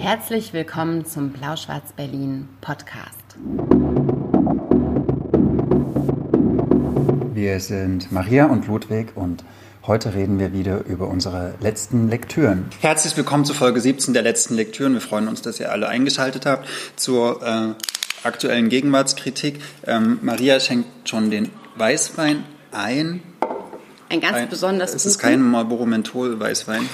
Herzlich willkommen zum Blau-Schwarz-Berlin Podcast. Wir sind Maria und Ludwig und heute reden wir wieder über unsere letzten Lektüren. Herzlich willkommen zu Folge 17 der letzten Lektüren. Wir freuen uns, dass ihr alle eingeschaltet habt zur äh, aktuellen Gegenwartskritik. Ähm, Maria schenkt schon den Weißwein ein. Ein ganz ein, besonders Es ist kein Marlboro Menthol Weißwein.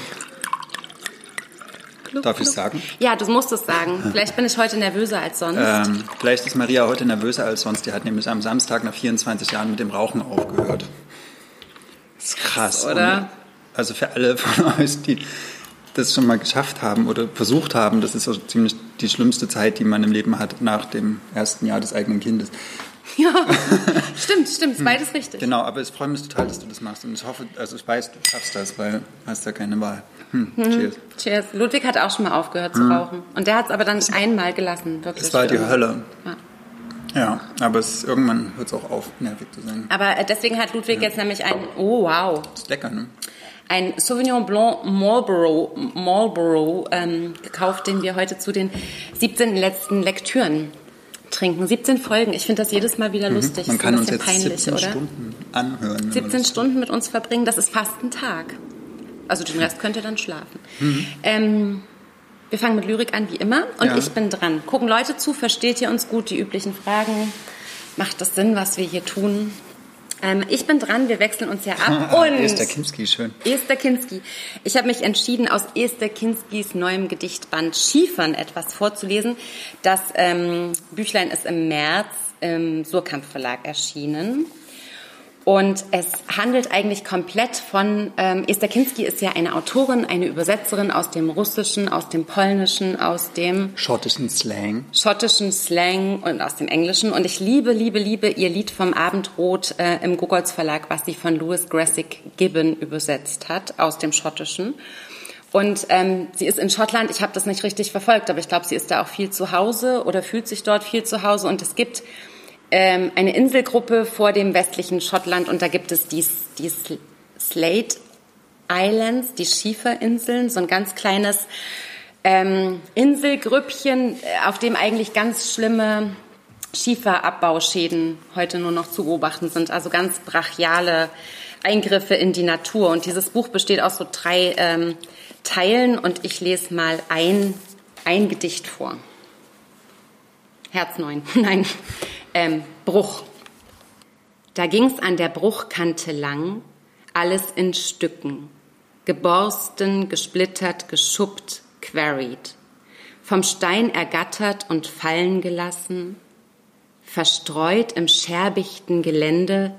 Darf ich sagen? Ja, du musst es sagen. Vielleicht bin ich heute nervöser als sonst. Ähm, vielleicht ist Maria heute nervöser als sonst. Die hat nämlich am Samstag nach 24 Jahren mit dem Rauchen aufgehört. Das ist krass, oder? Und also für alle von euch, die das schon mal geschafft haben oder versucht haben, das ist so ziemlich die schlimmste Zeit, die man im Leben hat nach dem ersten Jahr des eigenen Kindes. Ja, stimmt, stimmt, beides richtig. Genau, aber ich freue mich total, dass du das machst und ich hoffe, also ich weiß, du schaffst das, weil du hast ja keine Wahl. Hm, mhm. Cheers. Cheers. Ludwig hat auch schon mal aufgehört zu mhm. rauchen und der hat es aber dann einmal gelassen, wirklich. Das war die Hölle. Ja. Ja, aber es, irgendwann hört es auch auf, nervig zu sein. Aber äh, deswegen hat Ludwig ja. jetzt nämlich ein, oh wow. Das ist lecker, ne? Ein Sauvignon Blanc Marlborough, Marlborough ähm, gekauft, den wir heute zu den 17 letzten Lektüren trinken. 17 Folgen. Ich finde das jedes Mal wieder mhm. lustig. Man kann uns jetzt peinlich, 17 oder? Stunden anhören. 17 Stunden mit uns verbringen, das ist fast ein Tag. Also den Rest könnt ihr dann schlafen. Mhm. Ähm, wir fangen mit Lyrik an, wie immer. Und ja. ich bin dran. Gucken Leute zu, versteht ihr uns gut, die üblichen Fragen. Macht das Sinn, was wir hier tun? Ähm, ich bin dran, wir wechseln uns ja ab. und Esther Kinski, schön. Esther Kinski. Ich habe mich entschieden, aus Esther Kinskis neuem Gedichtband Schiefern etwas vorzulesen. Das ähm, Büchlein ist im März im Surkamp Verlag erschienen. Und es handelt eigentlich komplett von, ähm, Esther Kinski ist ja eine Autorin, eine Übersetzerin aus dem Russischen, aus dem Polnischen, aus dem schottischen Slang. Schottischen Slang und aus dem Englischen. Und ich liebe, liebe, liebe ihr Lied vom Abendrot äh, im Gogolz Verlag, was sie von Louis Grassic Gibbon übersetzt hat, aus dem Schottischen. Und ähm, sie ist in Schottland, ich habe das nicht richtig verfolgt, aber ich glaube, sie ist da auch viel zu Hause oder fühlt sich dort viel zu Hause. Und es gibt ähm, eine Inselgruppe vor dem westlichen Schottland und da gibt es die, die Slate Islands, die Schieferinseln, so ein ganz kleines ähm, Inselgrüppchen, äh, auf dem eigentlich ganz schlimme Schieferabbauschäden heute nur noch zu beobachten sind, also ganz brachiale Eingriffe in die Natur. Und dieses Buch besteht aus so drei ähm, Teilen und ich lese mal ein, ein Gedicht vor. Herz 9, nein, ähm, Bruch. Da ging's an der Bruchkante lang, alles in Stücken, geborsten, gesplittert, geschuppt, quarried, vom Stein ergattert und fallen gelassen, verstreut im scherbichten Gelände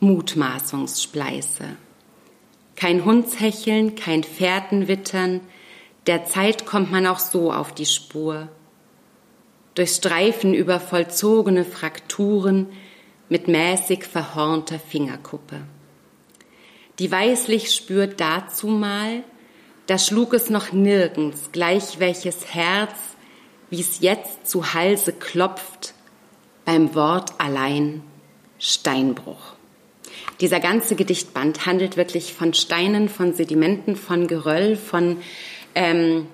Mutmaßungsspleiße. Kein Hundshecheln, kein Fährtenwittern, der Zeit kommt man auch so auf die Spur durch Streifen über vollzogene Frakturen mit mäßig verhornter Fingerkuppe. Die weißlich spürt dazu mal, da schlug es noch nirgends, gleich welches Herz, wie es jetzt zu Halse klopft, beim Wort allein Steinbruch. Dieser ganze Gedichtband handelt wirklich von Steinen, von Sedimenten, von Geröll, von ähm,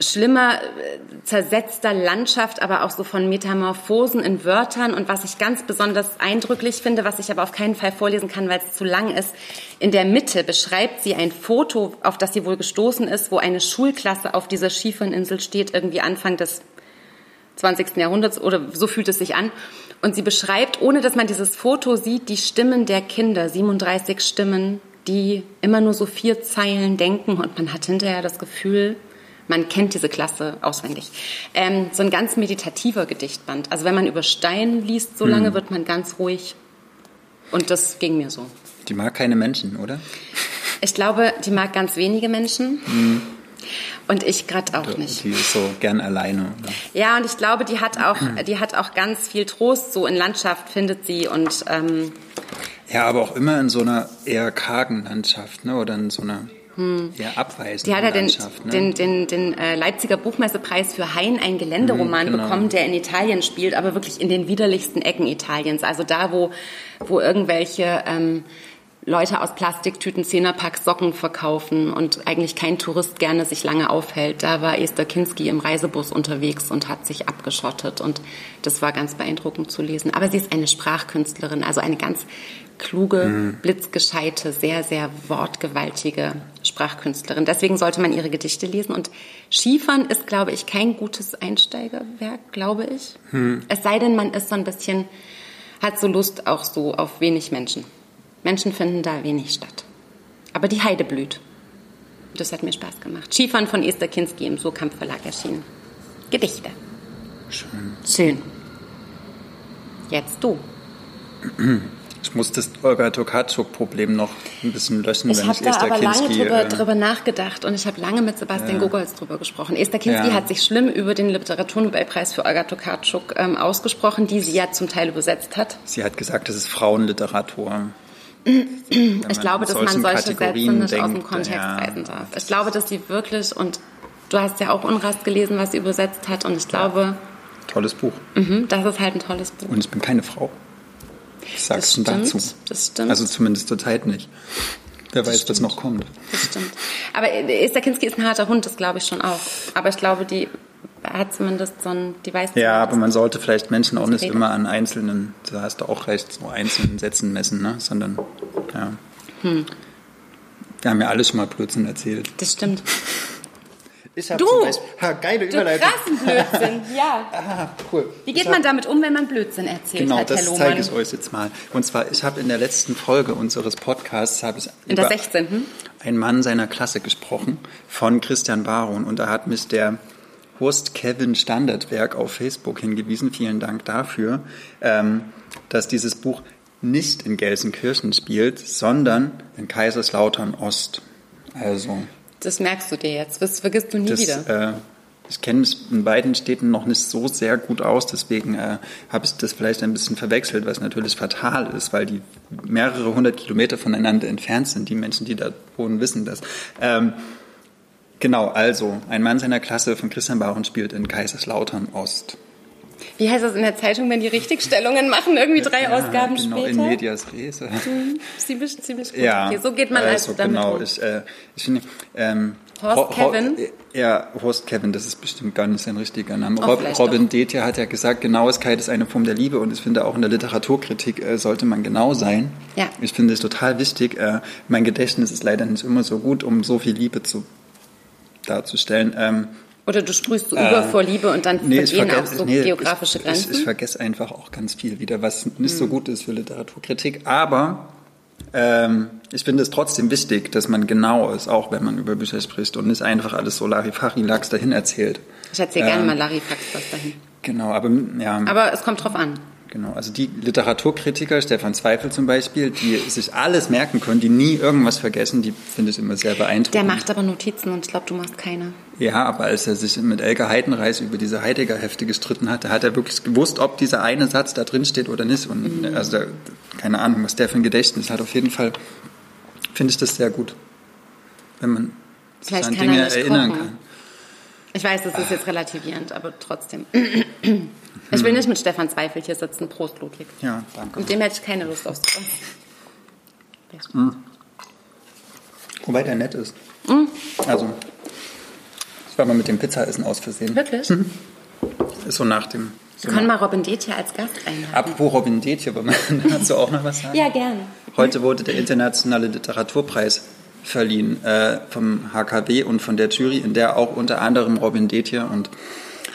schlimmer, äh, zersetzter Landschaft, aber auch so von Metamorphosen in Wörtern. Und was ich ganz besonders eindrücklich finde, was ich aber auf keinen Fall vorlesen kann, weil es zu lang ist, in der Mitte beschreibt sie ein Foto, auf das sie wohl gestoßen ist, wo eine Schulklasse auf dieser Schieferninsel steht, irgendwie Anfang des 20. Jahrhunderts oder so fühlt es sich an. Und sie beschreibt, ohne dass man dieses Foto sieht, die Stimmen der Kinder, 37 Stimmen, die immer nur so vier Zeilen denken und man hat hinterher das Gefühl, man kennt diese Klasse auswendig. Ähm, so ein ganz meditativer Gedichtband. Also wenn man über Stein liest, so lange hm. wird man ganz ruhig. Und das ging mir so. Die mag keine Menschen, oder? Ich glaube, die mag ganz wenige Menschen. Hm. Und ich gerade auch nicht. Die ist so gern alleine. Oder? Ja, und ich glaube, die hat auch, die hat auch ganz viel Trost. So in Landschaft findet sie und ähm, ja, aber auch immer in so einer eher kargen Landschaft, ne? Oder in so einer hm. ja, abweisend. Die hat ja den, ne? den, den, den äh, Leipziger Buchmessepreis für Hein, ein Geländeroman, hm, genau. bekommen, der in Italien spielt, aber wirklich in den widerlichsten Ecken Italiens. Also da, wo, wo irgendwelche ähm, Leute aus Plastiktüten Zehnerpack Socken verkaufen und eigentlich kein Tourist gerne sich lange aufhält. Da war Esther Kinski im Reisebus unterwegs und hat sich abgeschottet und das war ganz beeindruckend zu lesen. Aber sie ist eine Sprachkünstlerin, also eine ganz kluge, mhm. blitzgescheite, sehr, sehr wortgewaltige Sprachkünstlerin. Deswegen sollte man ihre Gedichte lesen. Und Skifahren ist, glaube ich, kein gutes Einsteigerwerk, glaube ich. Mhm. Es sei denn, man ist so ein bisschen, hat so Lust auch so auf wenig Menschen. Menschen finden da wenig statt. Aber die Heide blüht. Das hat mir Spaß gemacht. Skifahren von Esther Kinski im Surkamp Verlag erschienen. Gedichte. Schön. Schön. Jetzt du. Ich muss das Olga Tokarczuk-Problem noch ein bisschen löschen, ich wenn ich Esther Kinski... Ich habe lange drüber, äh, drüber, nachgedacht und ich habe lange mit Sebastian ja. Gogolz drüber gesprochen. Esther Kinski ja. hat sich schlimm über den Literaturnobelpreis für Olga Tokarczuk ähm, ausgesprochen, die sie ja zum Teil übersetzt hat. Sie hat gesagt, das ist Frauenliteratur ich glaube, dass man solche Kategorien Sätze nicht denkt, aus dem Kontext ja. reißen darf. Ich glaube, dass sie wirklich, und du hast ja auch Unrast gelesen, was sie übersetzt hat, und ich glaube... Tolles Buch. Mhm, das ist halt ein tolles Buch. Und ich bin keine Frau. Ich sag's schon dazu. Das stimmt. Also zumindest zur Zeit nicht. Wer das weiß, stimmt. was noch kommt. Das stimmt. Aber Esther Kinski ist ein harter Hund, das glaube ich schon auch. Aber ich glaube, die hat zumindest so ein, die weiß Ja, aber man sollte vielleicht Menschen auch nicht immer an einzelnen, da hast du auch recht, so einzelnen Sätzen messen, ne? sondern, ja. Hm. Wir haben ja alles schon mal Blödsinn erzählt. Das stimmt. Ich hab du, zum Beispiel, ha, geile du Überleitung. krassen Blödsinn, ja. ah, cool. Wie geht man damit um, wenn man Blödsinn erzählt genau, hat, das zeige ich euch jetzt mal. Und zwar, ich habe in der letzten Folge unseres Podcasts, habe ich in der 16. einen Mann seiner Klasse gesprochen, von Christian Baron. Und da hat mich der Horst Kevin Standardwerk auf Facebook hingewiesen. Vielen Dank dafür, ähm, dass dieses Buch nicht in Gelsenkirchen spielt, sondern in Kaiserslautern Ost. Also. Das merkst du dir jetzt. Das vergisst du nie das, wieder. Äh, ich kenne mich in beiden Städten noch nicht so sehr gut aus, deswegen äh, habe ich das vielleicht ein bisschen verwechselt, was natürlich fatal ist, weil die mehrere hundert Kilometer voneinander entfernt sind. Die Menschen, die da wohnen, wissen das. Ähm, Genau, also ein Mann seiner Klasse von Christian Baron spielt in Kaiserslautern Ost. Wie heißt das in der Zeitung, wenn die Richtigstellungen machen, irgendwie drei ja, Ausgaben genau, später? in medias res. Mhm, ziemlich, ziemlich gut. Ja, okay, so geht man also, also damit genau, um. ich, äh, ich finde, ähm, Horst Ho Kevin? Ja, Horst Kevin, das ist bestimmt gar nicht sein richtiger Name. Oh, Rob, Robin Detje hat ja gesagt, Genauigkeit ist eine Form der Liebe und ich finde auch in der Literaturkritik äh, sollte man genau sein. Ja. Ich finde es total wichtig. Äh, mein Gedächtnis ist leider nicht immer so gut, um so viel Liebe zu darzustellen. Ähm, oder du sprühst so äh, über vor Liebe und dann nee, vergehen vergess, auch so nee, geografische ich, Grenzen? Ich, ich, vergesse einfach auch ganz viel wieder, was nicht hm. so gut ist für Literaturkritik. Aber ähm, ich finde es trotzdem wichtig, dass man genau ist, auch wenn man über Bücher spricht und nicht einfach alles so Larifari-Lachs dahin erzählt. Ich erzähle ähm, gerne mal Larifax dahin. Genau, aber ja. Aber es kommt drauf an. Genau, also die Literaturkritiker, Stefan Zweifel zum Beispiel, die sich alles merken können, die nie irgendwas vergessen, die finde ich immer sehr beeindruckend. Der macht aber Notizen und ich glaube, du machst keine. Ja, aber als er sich mit Elke Heidenreis über diese Heidegger-Hefte gestritten hatte, hat er wirklich gewusst, ob dieser eine Satz da drin steht oder nicht. Und mhm. also keine Ahnung, was der für ein Gedächtnis hat. Auf jeden Fall finde ich das sehr gut, wenn man Vielleicht sich an Dinge erinnern kochen. kann. Ich weiß, das ist jetzt relativierend, aber trotzdem. Ich will nicht mit Stefan Zweifel hier sitzen. Prost, Ludwig. Ja, danke. Mit dem hätte ich keine Lust aufzukommen. Mhm. Wobei der nett ist. Mhm. Also, ich war mal mit dem Pizzaessen aus Versehen. Wirklich? Mhm. Ist so nach dem. So Wir können mal Robin Detje als Gast einladen. Apropos Robin Detje, hast du auch noch was sagen? Ja, gerne. Heute wurde der Internationale Literaturpreis verliehen äh, vom HKW und von der Jury, in der auch unter anderem Robin Detje und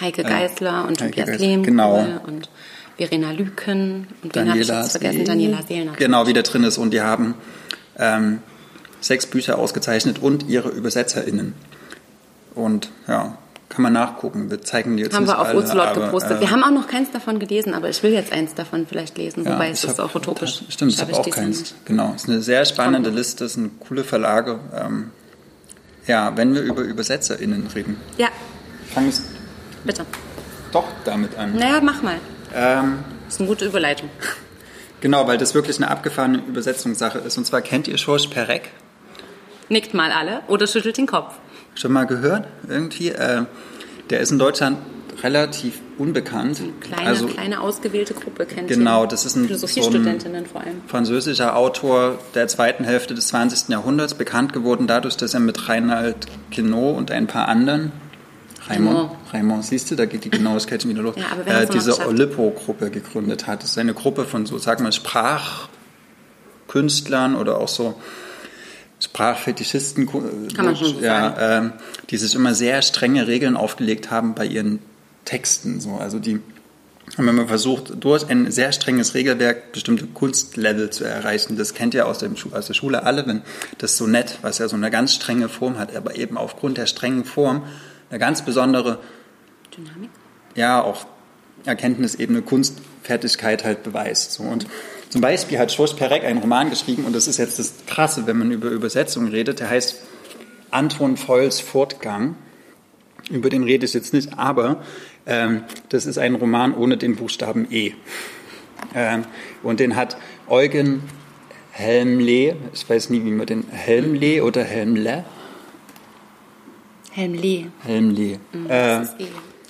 Heike Geißler und Heike Tobias Lehm genau. und Verena Lüken und wen habe ich Daniela jetzt vergessen? Daniela Seelner. Genau, wie der drin ist. Und die haben ähm, sechs Bücher ausgezeichnet und ihre ÜbersetzerInnen. Und ja, kann man nachgucken. Wir zeigen die jetzt Haben wir auf alle, aber, gepostet. äh, wir haben auch noch keins davon gelesen, aber ich will jetzt eins davon vielleicht lesen, ja, wobei es ich ist hab- auch utopisch. Stimmt, ich habe auch keins. Genau, es ist eine sehr spannende Liste, es sind coole Verlage. Ähm, ja, wenn wir über ÜbersetzerInnen reden, Ja, wir bitte. doch damit an. Naja, mach mal. Ähm, Das ist eine gute Überleitung. genau, weil das wirklich eine abgefahrene Übersetzungssache ist. Und zwar kennt ihr Schorsch Perek? Nickt mal alle oder schüttelt den Kopf. Schon mal gehört? Irgendwie? Äh, der ist in Deutschland relativ unbekannt. Eine kleine, also, kleine ausgewählte Gruppe kennt Genau, das ist ein, Philosophiestudentinnen vor allem. französischer Autor der zweiten Hälfte des 20. Jahrhunderts, bekannt geworden dadurch, dass er mit Reinhard Queneau und ein paar anderen Raimond, Genau. Raimond, siehst du, da geht die Genauigkeit wieder los, Ja, wir äh, diese. Olippo-Gruppe gegründet hat. Das ist eine Gruppe von so, sag mal, Sprachkünstlern oder auch so Sprachfetischisten, so ja, ähm, die sich immer sehr strenge Regeln aufgelegt haben bei ihren Texten. So. Also die haben immer versucht, durch ein sehr strenges Regelwerk bestimmte Kunstlevel zu erreichen. Das kennt ihr aus, dem, aus der Schule alle, wenn das Sonett, was ja so eine ganz strenge Form hat, aber eben aufgrund der strengen Form eine ganz besondere Dynamik? ja auch Erkenntnisebene, Kunstfertigkeit halt beweist. So. Und zum Beispiel hat Georges Perec einen Roman geschrieben, und das ist jetzt das Krasse, wenn man über Übersetzung redet, der heißt Anton Foyls Fortgang. Über den rede ich jetzt nicht, aber ähm, das ist ein Roman ohne den Buchstaben E. Ähm, und den hat Eugen Helmle, ich weiß nie, wie man den, Helmle oder Helmle? Helm Lee. Mhm, Äh,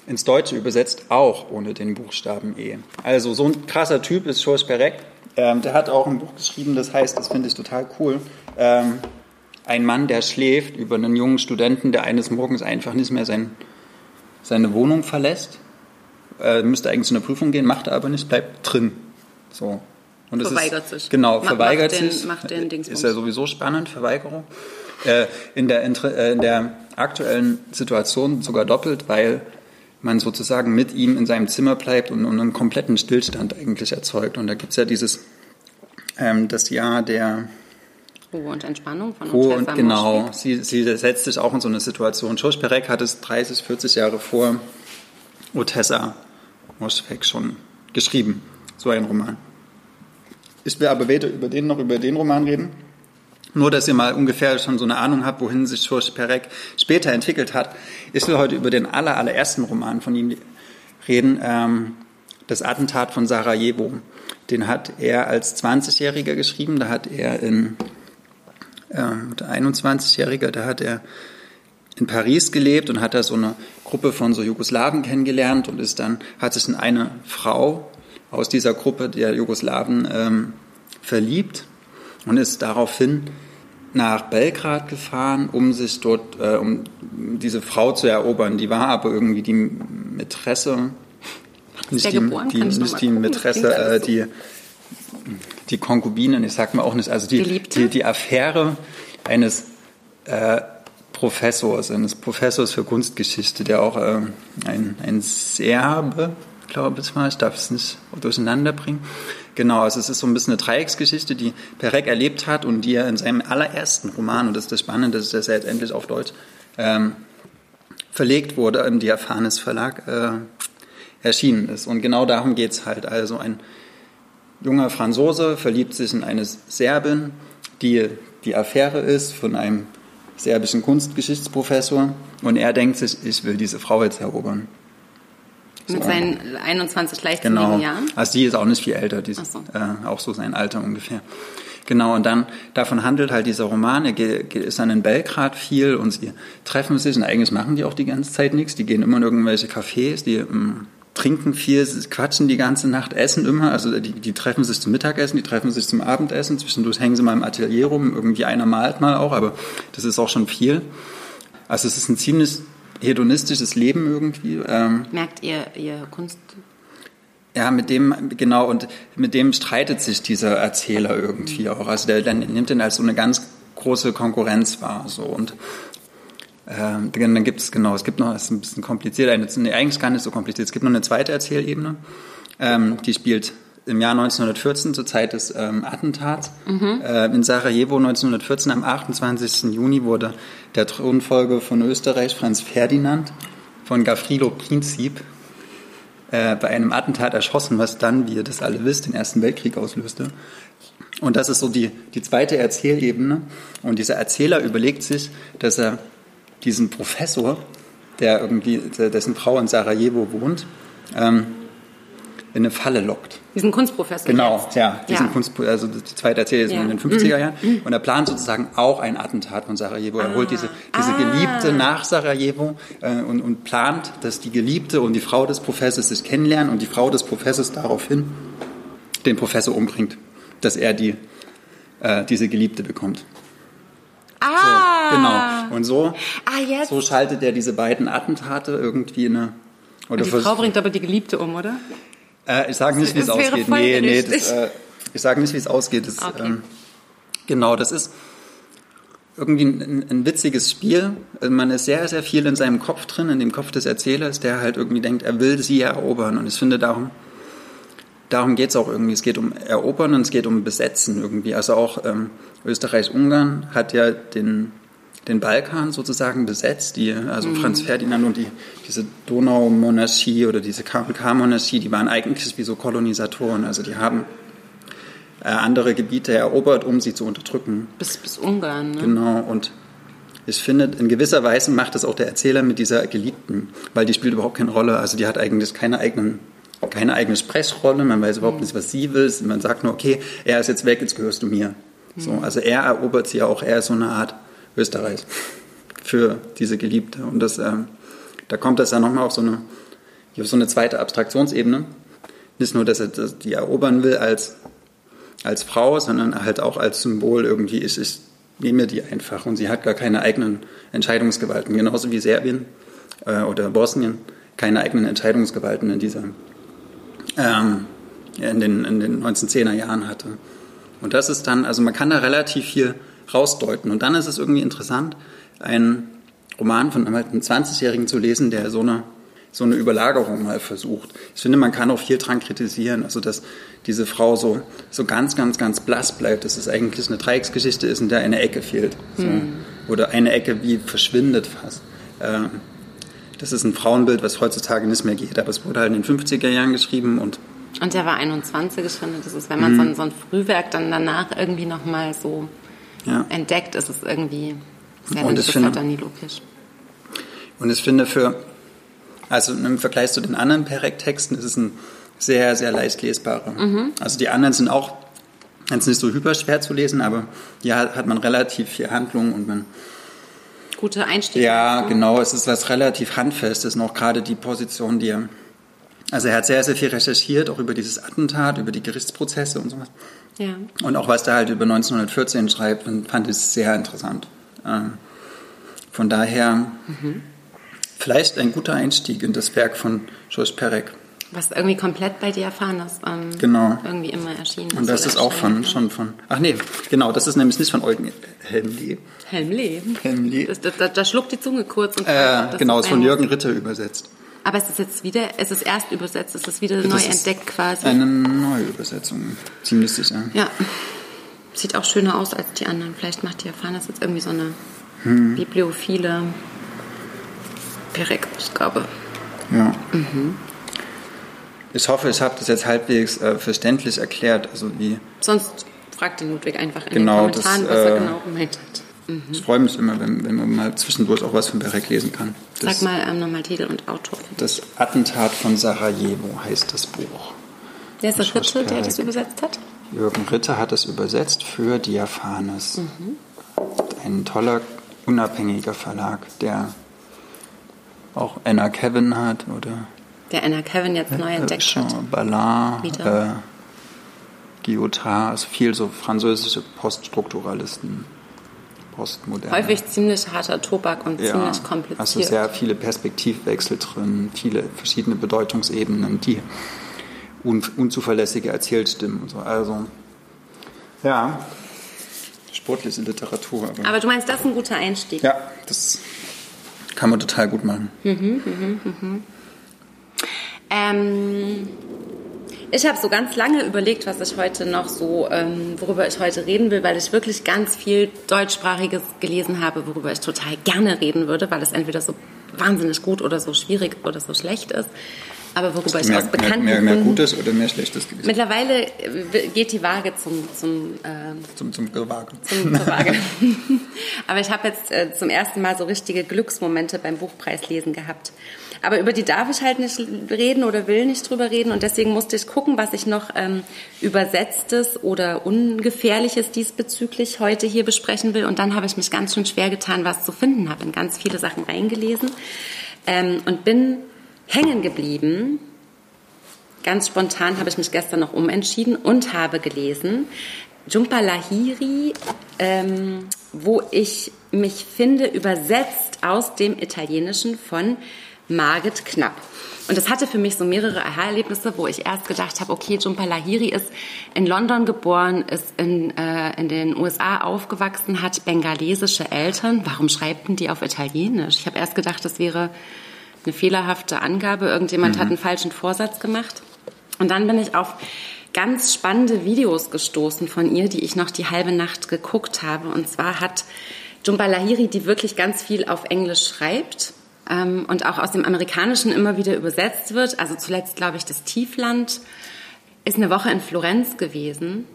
ins Deutsche übersetzt auch ohne den Buchstaben E. Also so ein krasser Typ ist Georges Perec. Ähm, der hat auch ein Buch geschrieben, das heißt, das finde ich total cool, ähm, ein Mann, der schläft, über einen jungen Studenten, der eines Morgens einfach nicht mehr sein, seine Wohnung verlässt. Äh, müsste eigentlich zu einer Prüfung gehen, macht er aber nicht, bleibt drin. So. Und Verweigert ist, sich. Genau, Macht- verweigert macht den- sich. macht den Dingsbums. ist ja sowieso spannend, Verweigerung. Äh, in, der, äh, in der aktuellen Situation sogar doppelt, weil man sozusagen mit ihm in seinem Zimmer bleibt und, und einen kompletten Stillstand eigentlich erzeugt. Und da gibt es ja dieses, ähm, das Jahr der Ruhe und Entspannung von Ruhe und genau, sie, sie setzt sich auch in so eine Situation. Georges Perec hat es 30, 40 Jahre vor Otessa Moschweg schon geschrieben, so ein Roman. Ich will aber weder über den noch über den Roman reden. Nur, dass ihr mal ungefähr schon so eine Ahnung habt, wohin sich Georges Perec später entwickelt hat. Ich will heute über den aller, allerersten Roman von ihm reden, ähm, das Attentat von Sarajevo. Den hat er als 20-Jähriger geschrieben. Da hat er in, ähm, der 21-Jähriger, da hat er in Paris gelebt und hat da so eine Gruppe von so Jugoslawen kennengelernt und ist dann, hat sich in eine Frau aus dieser Gruppe der Jugoslawen ähm, verliebt und ist daraufhin nach Belgrad gefahren, um sich dort, äh, um diese Frau zu erobern. Die war aber irgendwie die Mätresse, nicht der die, die, nicht die Mätresse, äh, die, die Konkubinen, ich sag mal auch nicht, also die, Geliebte? die, die Affäre eines äh, Professors, eines Professors für Kunstgeschichte, der auch äh, ein, ein Serbe, glaube ich war, ich darf es nicht durcheinander bringen. Genau, also es ist so ein bisschen eine Dreiecksgeschichte, die Perec erlebt hat und die er in seinem allerersten Roman, und das ist das Spannende, dass er jetzt endlich auf Deutsch ähm, verlegt wurde, im Diaphanes Verlag äh, erschienen ist. Und genau darum geht es halt. Also ein junger Franzose verliebt sich in eine Serbin, die die Affäre ist von einem serbischen Kunstgeschichtsprofessor und er denkt sich, ich will diese Frau jetzt erobern. Mit So. seinen 21 leichtsinnigen Genau. Jahren. Also die ist auch nicht viel älter, die ist so. äh, auch so sein Alter ungefähr. Genau, und dann davon handelt halt dieser Roman. Er ist dann in Belgrad viel und sie treffen sich und eigentlich machen die auch die ganze Zeit nichts. Die gehen immer in irgendwelche Cafés, die ähm, trinken viel, sie quatschen die ganze Nacht, essen immer. Also die, die treffen sich zum Mittagessen, die treffen sich zum Abendessen. Zwischendurch hängen sie mal im Atelier rum. Irgendwie einer malt mal auch, aber das ist auch schon viel. Also es ist ein ziemlich hedonistisches Leben irgendwie. Ähm, Merkt ihr, ihr Kunst. ja, mit dem, genau, und mit dem streitet sich dieser Erzähler irgendwie auch. Also der, der nimmt den als so eine ganz große Konkurrenz wahr. So. Und ähm, dann gibt es, genau, es gibt noch, es ist ein bisschen kompliziert, eine, eigentlich gar nicht so kompliziert. Es gibt noch eine zweite Erzählebene, ähm, die spielt im Jahr 1914 zur Zeit des ähm, Attentats. Äh, in Sarajevo 1914 am 28. Juni wurde der Thronfolger von Österreich, Franz Ferdinand, von Gavrilo Princip äh, bei einem Attentat erschossen, was dann, wie ihr das alle wisst, den Ersten Weltkrieg auslöste. Und das ist so die, die zweite Erzählebene. Und dieser Erzähler überlegt sich, dass er diesen Professor, der irgendwie, dessen Frau in Sarajevo wohnt, ähm, in eine Falle lockt. Diesen Kunstprofessor. Genau, jetzt. ja, diesen Ja. Kunst, also die zweite Erzählung ist Ja. Mhm. in den 50er Jahren. Und er plant sozusagen auch ein Attentat von Sarajevo. Er holt diese, diese Ah. Geliebte nach Sarajevo äh, und, und plant, dass die Geliebte und die Frau des Professors sich kennenlernen und die Frau des Professors daraufhin den Professor umbringt, dass er die, äh, diese Geliebte bekommt. Ah! Genau. Und so, Ah, jetzt. so schaltet er diese beiden Attentate irgendwie in eine. Oder die Frau bringt aber die Geliebte um, oder? Äh, ich sage nicht, wie es ausgeht. Nee, nee, das, äh, ich sage nicht, wie es ausgeht. Das, Okay. ähm, genau, das ist irgendwie ein, ein witziges Spiel. Also man ist sehr, sehr viel in seinem Kopf drin, in dem Kopf des Erzählers, der halt irgendwie denkt, er will sie erobern. Und ich finde, darum, darum geht es auch irgendwie. Es geht um Erobern und es geht um Besetzen irgendwie. Also auch ähm, Österreich-Ungarn hat ja den, den Balkan sozusagen besetzt. Die, also Franz Ferdinand und die, diese Donaumonarchie oder diese KMK-Monarchie, die waren eigentlich wie so Kolonisatoren. Also die haben äh, andere Gebiete erobert, um sie zu unterdrücken. Bis, bis Ungarn, ne? Genau, und ich finde, in gewisser Weise macht das auch der Erzähler mit dieser Geliebten, weil die spielt überhaupt keine Rolle. Also die hat eigentlich keine eigenen keine eigene Sprechrolle, man weiß überhaupt nicht, was sie will. Man sagt nur, okay, er ist jetzt weg, jetzt gehörst du mir. So, also er erobert sie auch, er ist so eine Art Österreich für diese Geliebte. Und das, ähm, da kommt das ja nochmal auf so eine, auf so eine zweite Abstraktionsebene. Nicht nur, dass er die erobern will als, als Frau, sondern halt auch als Symbol irgendwie ist, ich nehme die einfach und sie hat gar keine eigenen Entscheidungsgewalten. Genauso wie Serbien äh, oder Bosnien keine eigenen Entscheidungsgewalten in dieser ähm, in, den, in den 1910er Jahren hatte. Und das ist dann, also man kann da relativ viel rausdeuten. Und dann ist es irgendwie interessant, einen Roman von einem 20-Jährigen zu lesen, der so eine, so eine Überlagerung mal versucht. Ich finde, man kann auch viel dran kritisieren, also dass diese Frau so, so ganz, ganz, ganz blass bleibt, dass es eigentlich eine Dreiecksgeschichte ist, in der eine Ecke fehlt. So. Oder eine Ecke wie verschwindet fast. Ähm, das ist ein Frauenbild, was heutzutage nicht mehr geht, aber es wurde halt in den 50er Jahren geschrieben und Und der war 21, ich finde, das ist, wenn man so, ein, so ein Frühwerk dann danach irgendwie nochmal so ja. entdeckt, ist es irgendwie sehr Und sofort finde- nie logisch. Und ich finde für, also im Vergleich zu den anderen Perek-Texten ist es ein sehr, sehr leicht lesbarer. Also die anderen sind auch jetzt nicht so hyperschwer zu lesen, aber hier hat man relativ viel Handlung und man, Gute Einstieg. ja, genau, es ist was relativ Handfestes, noch gerade die Position, die er, also er hat sehr, sehr viel recherchiert, auch über dieses Attentat, über die Gerichtsprozesse und sowas. Ja. Und auch was er halt über 1914 schreibt, fand ich sehr interessant. Ähm, Von daher vielleicht ein guter Einstieg in das Werk von Georges Perec. Was irgendwie komplett bei dir erfahren ist. Ähm, Genau. Irgendwie immer erschienen Und das ist auch von, schon von, ach nee, genau, das ist nämlich nicht von Eugen Helmli. Helmli. Das, da, schluckt die Zunge kurz. Und Äh, genau, ist von Jürgen Ritter übersetzt. Aber es ist jetzt wieder, es ist erst übersetzt, es ist wieder neu Das entdeckt quasi. Eine neue Übersetzung, ziemlich sicher. Ja. Sieht auch schöner aus als die anderen. Vielleicht macht die das jetzt irgendwie so eine Hm. bibliophile Perek-Ausgabe. Ja. Ich hoffe, ich habe das jetzt halbwegs äh, verständlich erklärt, also wie Sonst fragt den Ludwig einfach in Genau, den Kommentaren, das, was er äh, genau gemeint hat. Ich freue mich immer, wenn, wenn man mal zwischendurch auch was von Berek lesen kann. Sag Das, mal ähm, nochmal Titel und Autor. das Attentat von Sarajevo heißt das Buch. Wer ist der Schloss Ritschel, der das übersetzt hat? Jürgen Ritter hat es übersetzt für Diaphanes. Mhm. Ein toller, unabhängiger Verlag, der auch Anna Kevin hat oder Der Anna Kevin jetzt neu entdeckt Jean hat. Ballard, Wieder. äh, Guiotard, also viel so französische Poststrukturalisten, Postmoderne. Häufig ziemlich harter Tobak und Ja, ziemlich kompliziert. also sehr viele Perspektivwechsel drin, viele verschiedene Bedeutungsebenen, die un unzuverlässige Erzählstimmen und so. Also, ja, sportliche Literatur. Aber, Aber du meinst, das ist ein guter Einstieg? ja, das kann man total gut machen. Ähm, ich habe so ganz lange überlegt, was ich heute noch so, ähm, worüber ich heute reden will, weil ich wirklich ganz viel deutschsprachiges gelesen habe, worüber ich total gerne reden würde, weil es entweder so wahnsinnig gut oder so schwierig oder so schlecht ist. aber worüber ich mehr, aus bekannten mehr, mehr, mehr Gutes oder mehr Schlechtes gewesen? Mittlerweile äh, geht die Waage zum, zum, äh, Zum, zum Gewage. zum, zur Waage. Aber ich habe jetzt äh, zum ersten Mal so richtige Glücksmomente beim Buchpreislesen gehabt. Aber über die darf ich halt nicht reden oder will nicht drüber reden. Und deswegen musste ich gucken, was ich noch ähm, übersetztes oder ungefährliches diesbezüglich heute hier besprechen will. Und dann habe ich mich ganz schön schwer getan, was zu finden, habe in ganz viele Sachen reingelesen. Ähm, und bin hängen geblieben. Ganz spontan habe ich mich gestern noch umentschieden und habe gelesen Jumpa Lahiri, ähm, wo ich mich finde, übersetzt aus dem Italienischen von Margit Knapp. Und das hatte für mich so mehrere Aha-Erlebnisse, wo ich erst gedacht habe, okay, Jumpa Lahiri ist in London geboren, ist in, äh, in den USA aufgewachsen, hat bengalesische Eltern. Warum schreibt denn die auf Italienisch? Ich habe erst gedacht, das wäre eine fehlerhafte Angabe. Irgendjemand hat einen falschen Vorsatz gemacht. Und dann bin ich auf ganz spannende Videos gestoßen von ihr, die ich noch die halbe Nacht geguckt habe. Und zwar hat Jumba Lahiri, die wirklich ganz viel auf Englisch schreibt ähm, und auch aus dem Amerikanischen immer wieder übersetzt wird. Also zuletzt, glaube ich, das Tiefland ist eine Woche in Florenz gewesen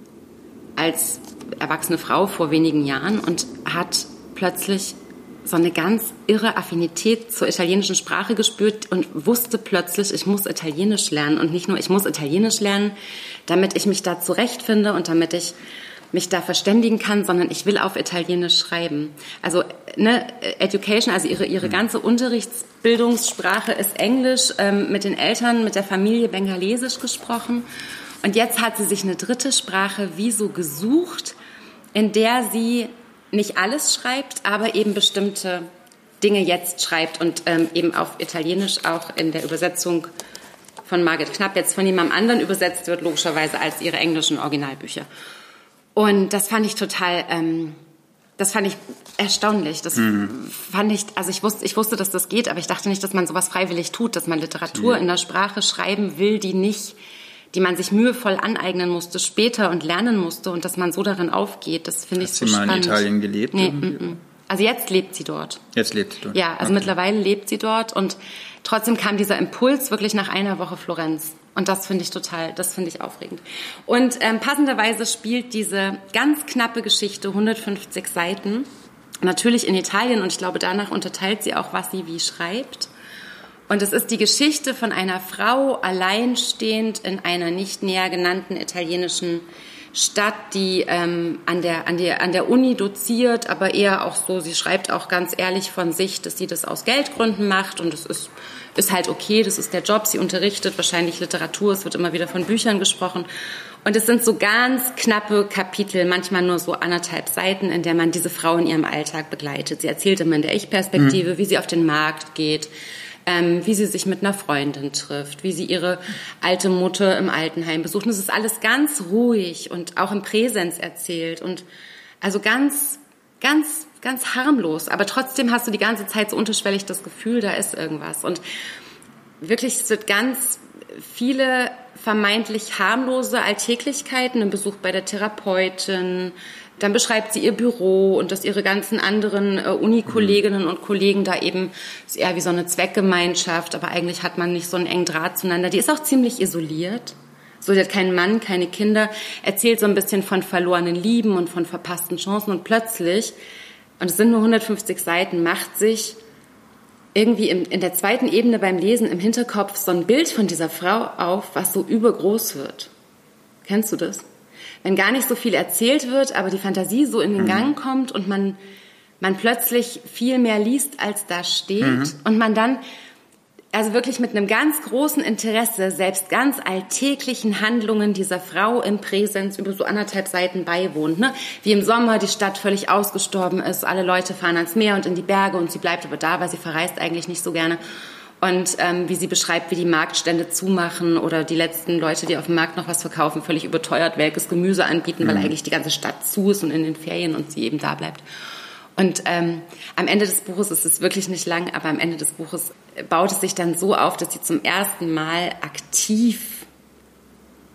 als erwachsene Frau vor wenigen Jahren und hat plötzlich so eine ganz irre Affinität zur italienischen Sprache gespürt und wusste plötzlich, ich muss Italienisch lernen und nicht nur ich muss Italienisch lernen, damit ich mich da zurechtfinde und damit ich mich da verständigen kann, sondern ich will auf Italienisch schreiben. Also ne, Education, also ihre, ihre ganze Unterrichtsbildungssprache ist Englisch, ähm, mit den Eltern, mit der Familie Bengalesisch gesprochen. Und jetzt hat sie sich eine dritte Sprache wie so gesucht, in der sie nicht alles schreibt, aber eben bestimmte Dinge jetzt schreibt und ähm, eben auf Italienisch auch in der Übersetzung von Margit Knapp jetzt von jemandem anderen übersetzt wird, logischerweise als ihre englischen Originalbücher. Und das fand ich total, ähm, das fand ich erstaunlich. Das fand ich, also ich wusste, ich wusste, dass das geht, aber ich dachte nicht, dass man sowas freiwillig tut, dass man Literatur in der Sprache schreiben will, die nicht, die man sich mühevoll aneignen musste später und lernen musste und dass man so darin aufgeht. Das finde ich Hast so sie mal spannend. in Italien gelebt? Nee, irgendwie? mm, mm. Also jetzt lebt sie dort. Jetzt lebt sie dort. Ja, also Okay. mittlerweile lebt sie dort und trotzdem kam dieser Impuls wirklich nach einer Woche Florenz. Und das finde ich total, das finde ich aufregend. Und ähm, passenderweise spielt diese ganz knappe Geschichte 150 Seiten natürlich in Italien und ich glaube danach unterteilt sie auch, was sie wie schreibt. Und es ist die Geschichte von einer Frau alleinstehend in einer nicht näher genannten italienischen Stadt, die ähm, an, der, an, der, an der Uni doziert, aber eher auch so, sie schreibt auch ganz ehrlich von sich, dass sie das aus Geldgründen macht und es ist, ist halt okay, das ist der Job, sie unterrichtet wahrscheinlich Literatur, es wird immer wieder von Büchern gesprochen. Und es sind so ganz knappe Kapitel, manchmal nur so anderthalb Seiten, in der man diese Frau in ihrem Alltag begleitet. Sie erzählt immer in der Ich-Perspektive, wie sie auf den Markt geht, ähm, wie sie sich mit einer Freundin trifft, wie sie ihre alte Mutter im Altenheim besucht. Und es ist alles ganz ruhig und auch im Präsens erzählt und also ganz, ganz, ganz harmlos. Aber trotzdem hast du die ganze Zeit so unterschwellig das Gefühl, da ist irgendwas. Und wirklich, es wird ganz viele vermeintlich harmlose Alltäglichkeiten, ein Besuch bei der Therapeutin, dann beschreibt sie ihr Büro und dass ihre ganzen anderen äh, Uni-Kolleginnen und Kollegen da eben ist eher wie so eine Zweckgemeinschaft, aber eigentlich hat man nicht so einen engen Draht zueinander. Die ist auch ziemlich isoliert. So, sie hat keinen Mann, keine Kinder, erzählt so ein bisschen von verlorenen Lieben und von verpassten Chancen und plötzlich, und es sind nur 150 Seiten, macht sich irgendwie im, in der zweiten Ebene beim Lesen im Hinterkopf so ein Bild von dieser Frau auf, was so übergroß wird. Kennst du das? Wenn gar nicht so viel erzählt wird, aber die Fantasie so in den Gang kommt und man, man plötzlich viel mehr liest, als da steht und man dann also wirklich mit einem ganz großen Interesse selbst ganz alltäglichen Handlungen dieser Frau im Präsens über so anderthalb Seiten beiwohnt. Ne? Wie im Sommer die Stadt völlig ausgestorben ist, alle Leute fahren ans Meer und in die Berge und sie bleibt aber da, weil sie verreist eigentlich nicht so gerne. Und ähm, wie sie beschreibt, wie die Marktstände zumachen oder die letzten Leute, die auf dem Markt noch was verkaufen, völlig überteuert welkes Gemüse anbieten, weil eigentlich die ganze Stadt zu ist und in den Ferien und sie eben da bleibt. Und ähm, am Ende des Buches ist es wirklich nicht lang, aber am Ende des Buches baut es sich dann so auf, dass sie zum ersten Mal aktiv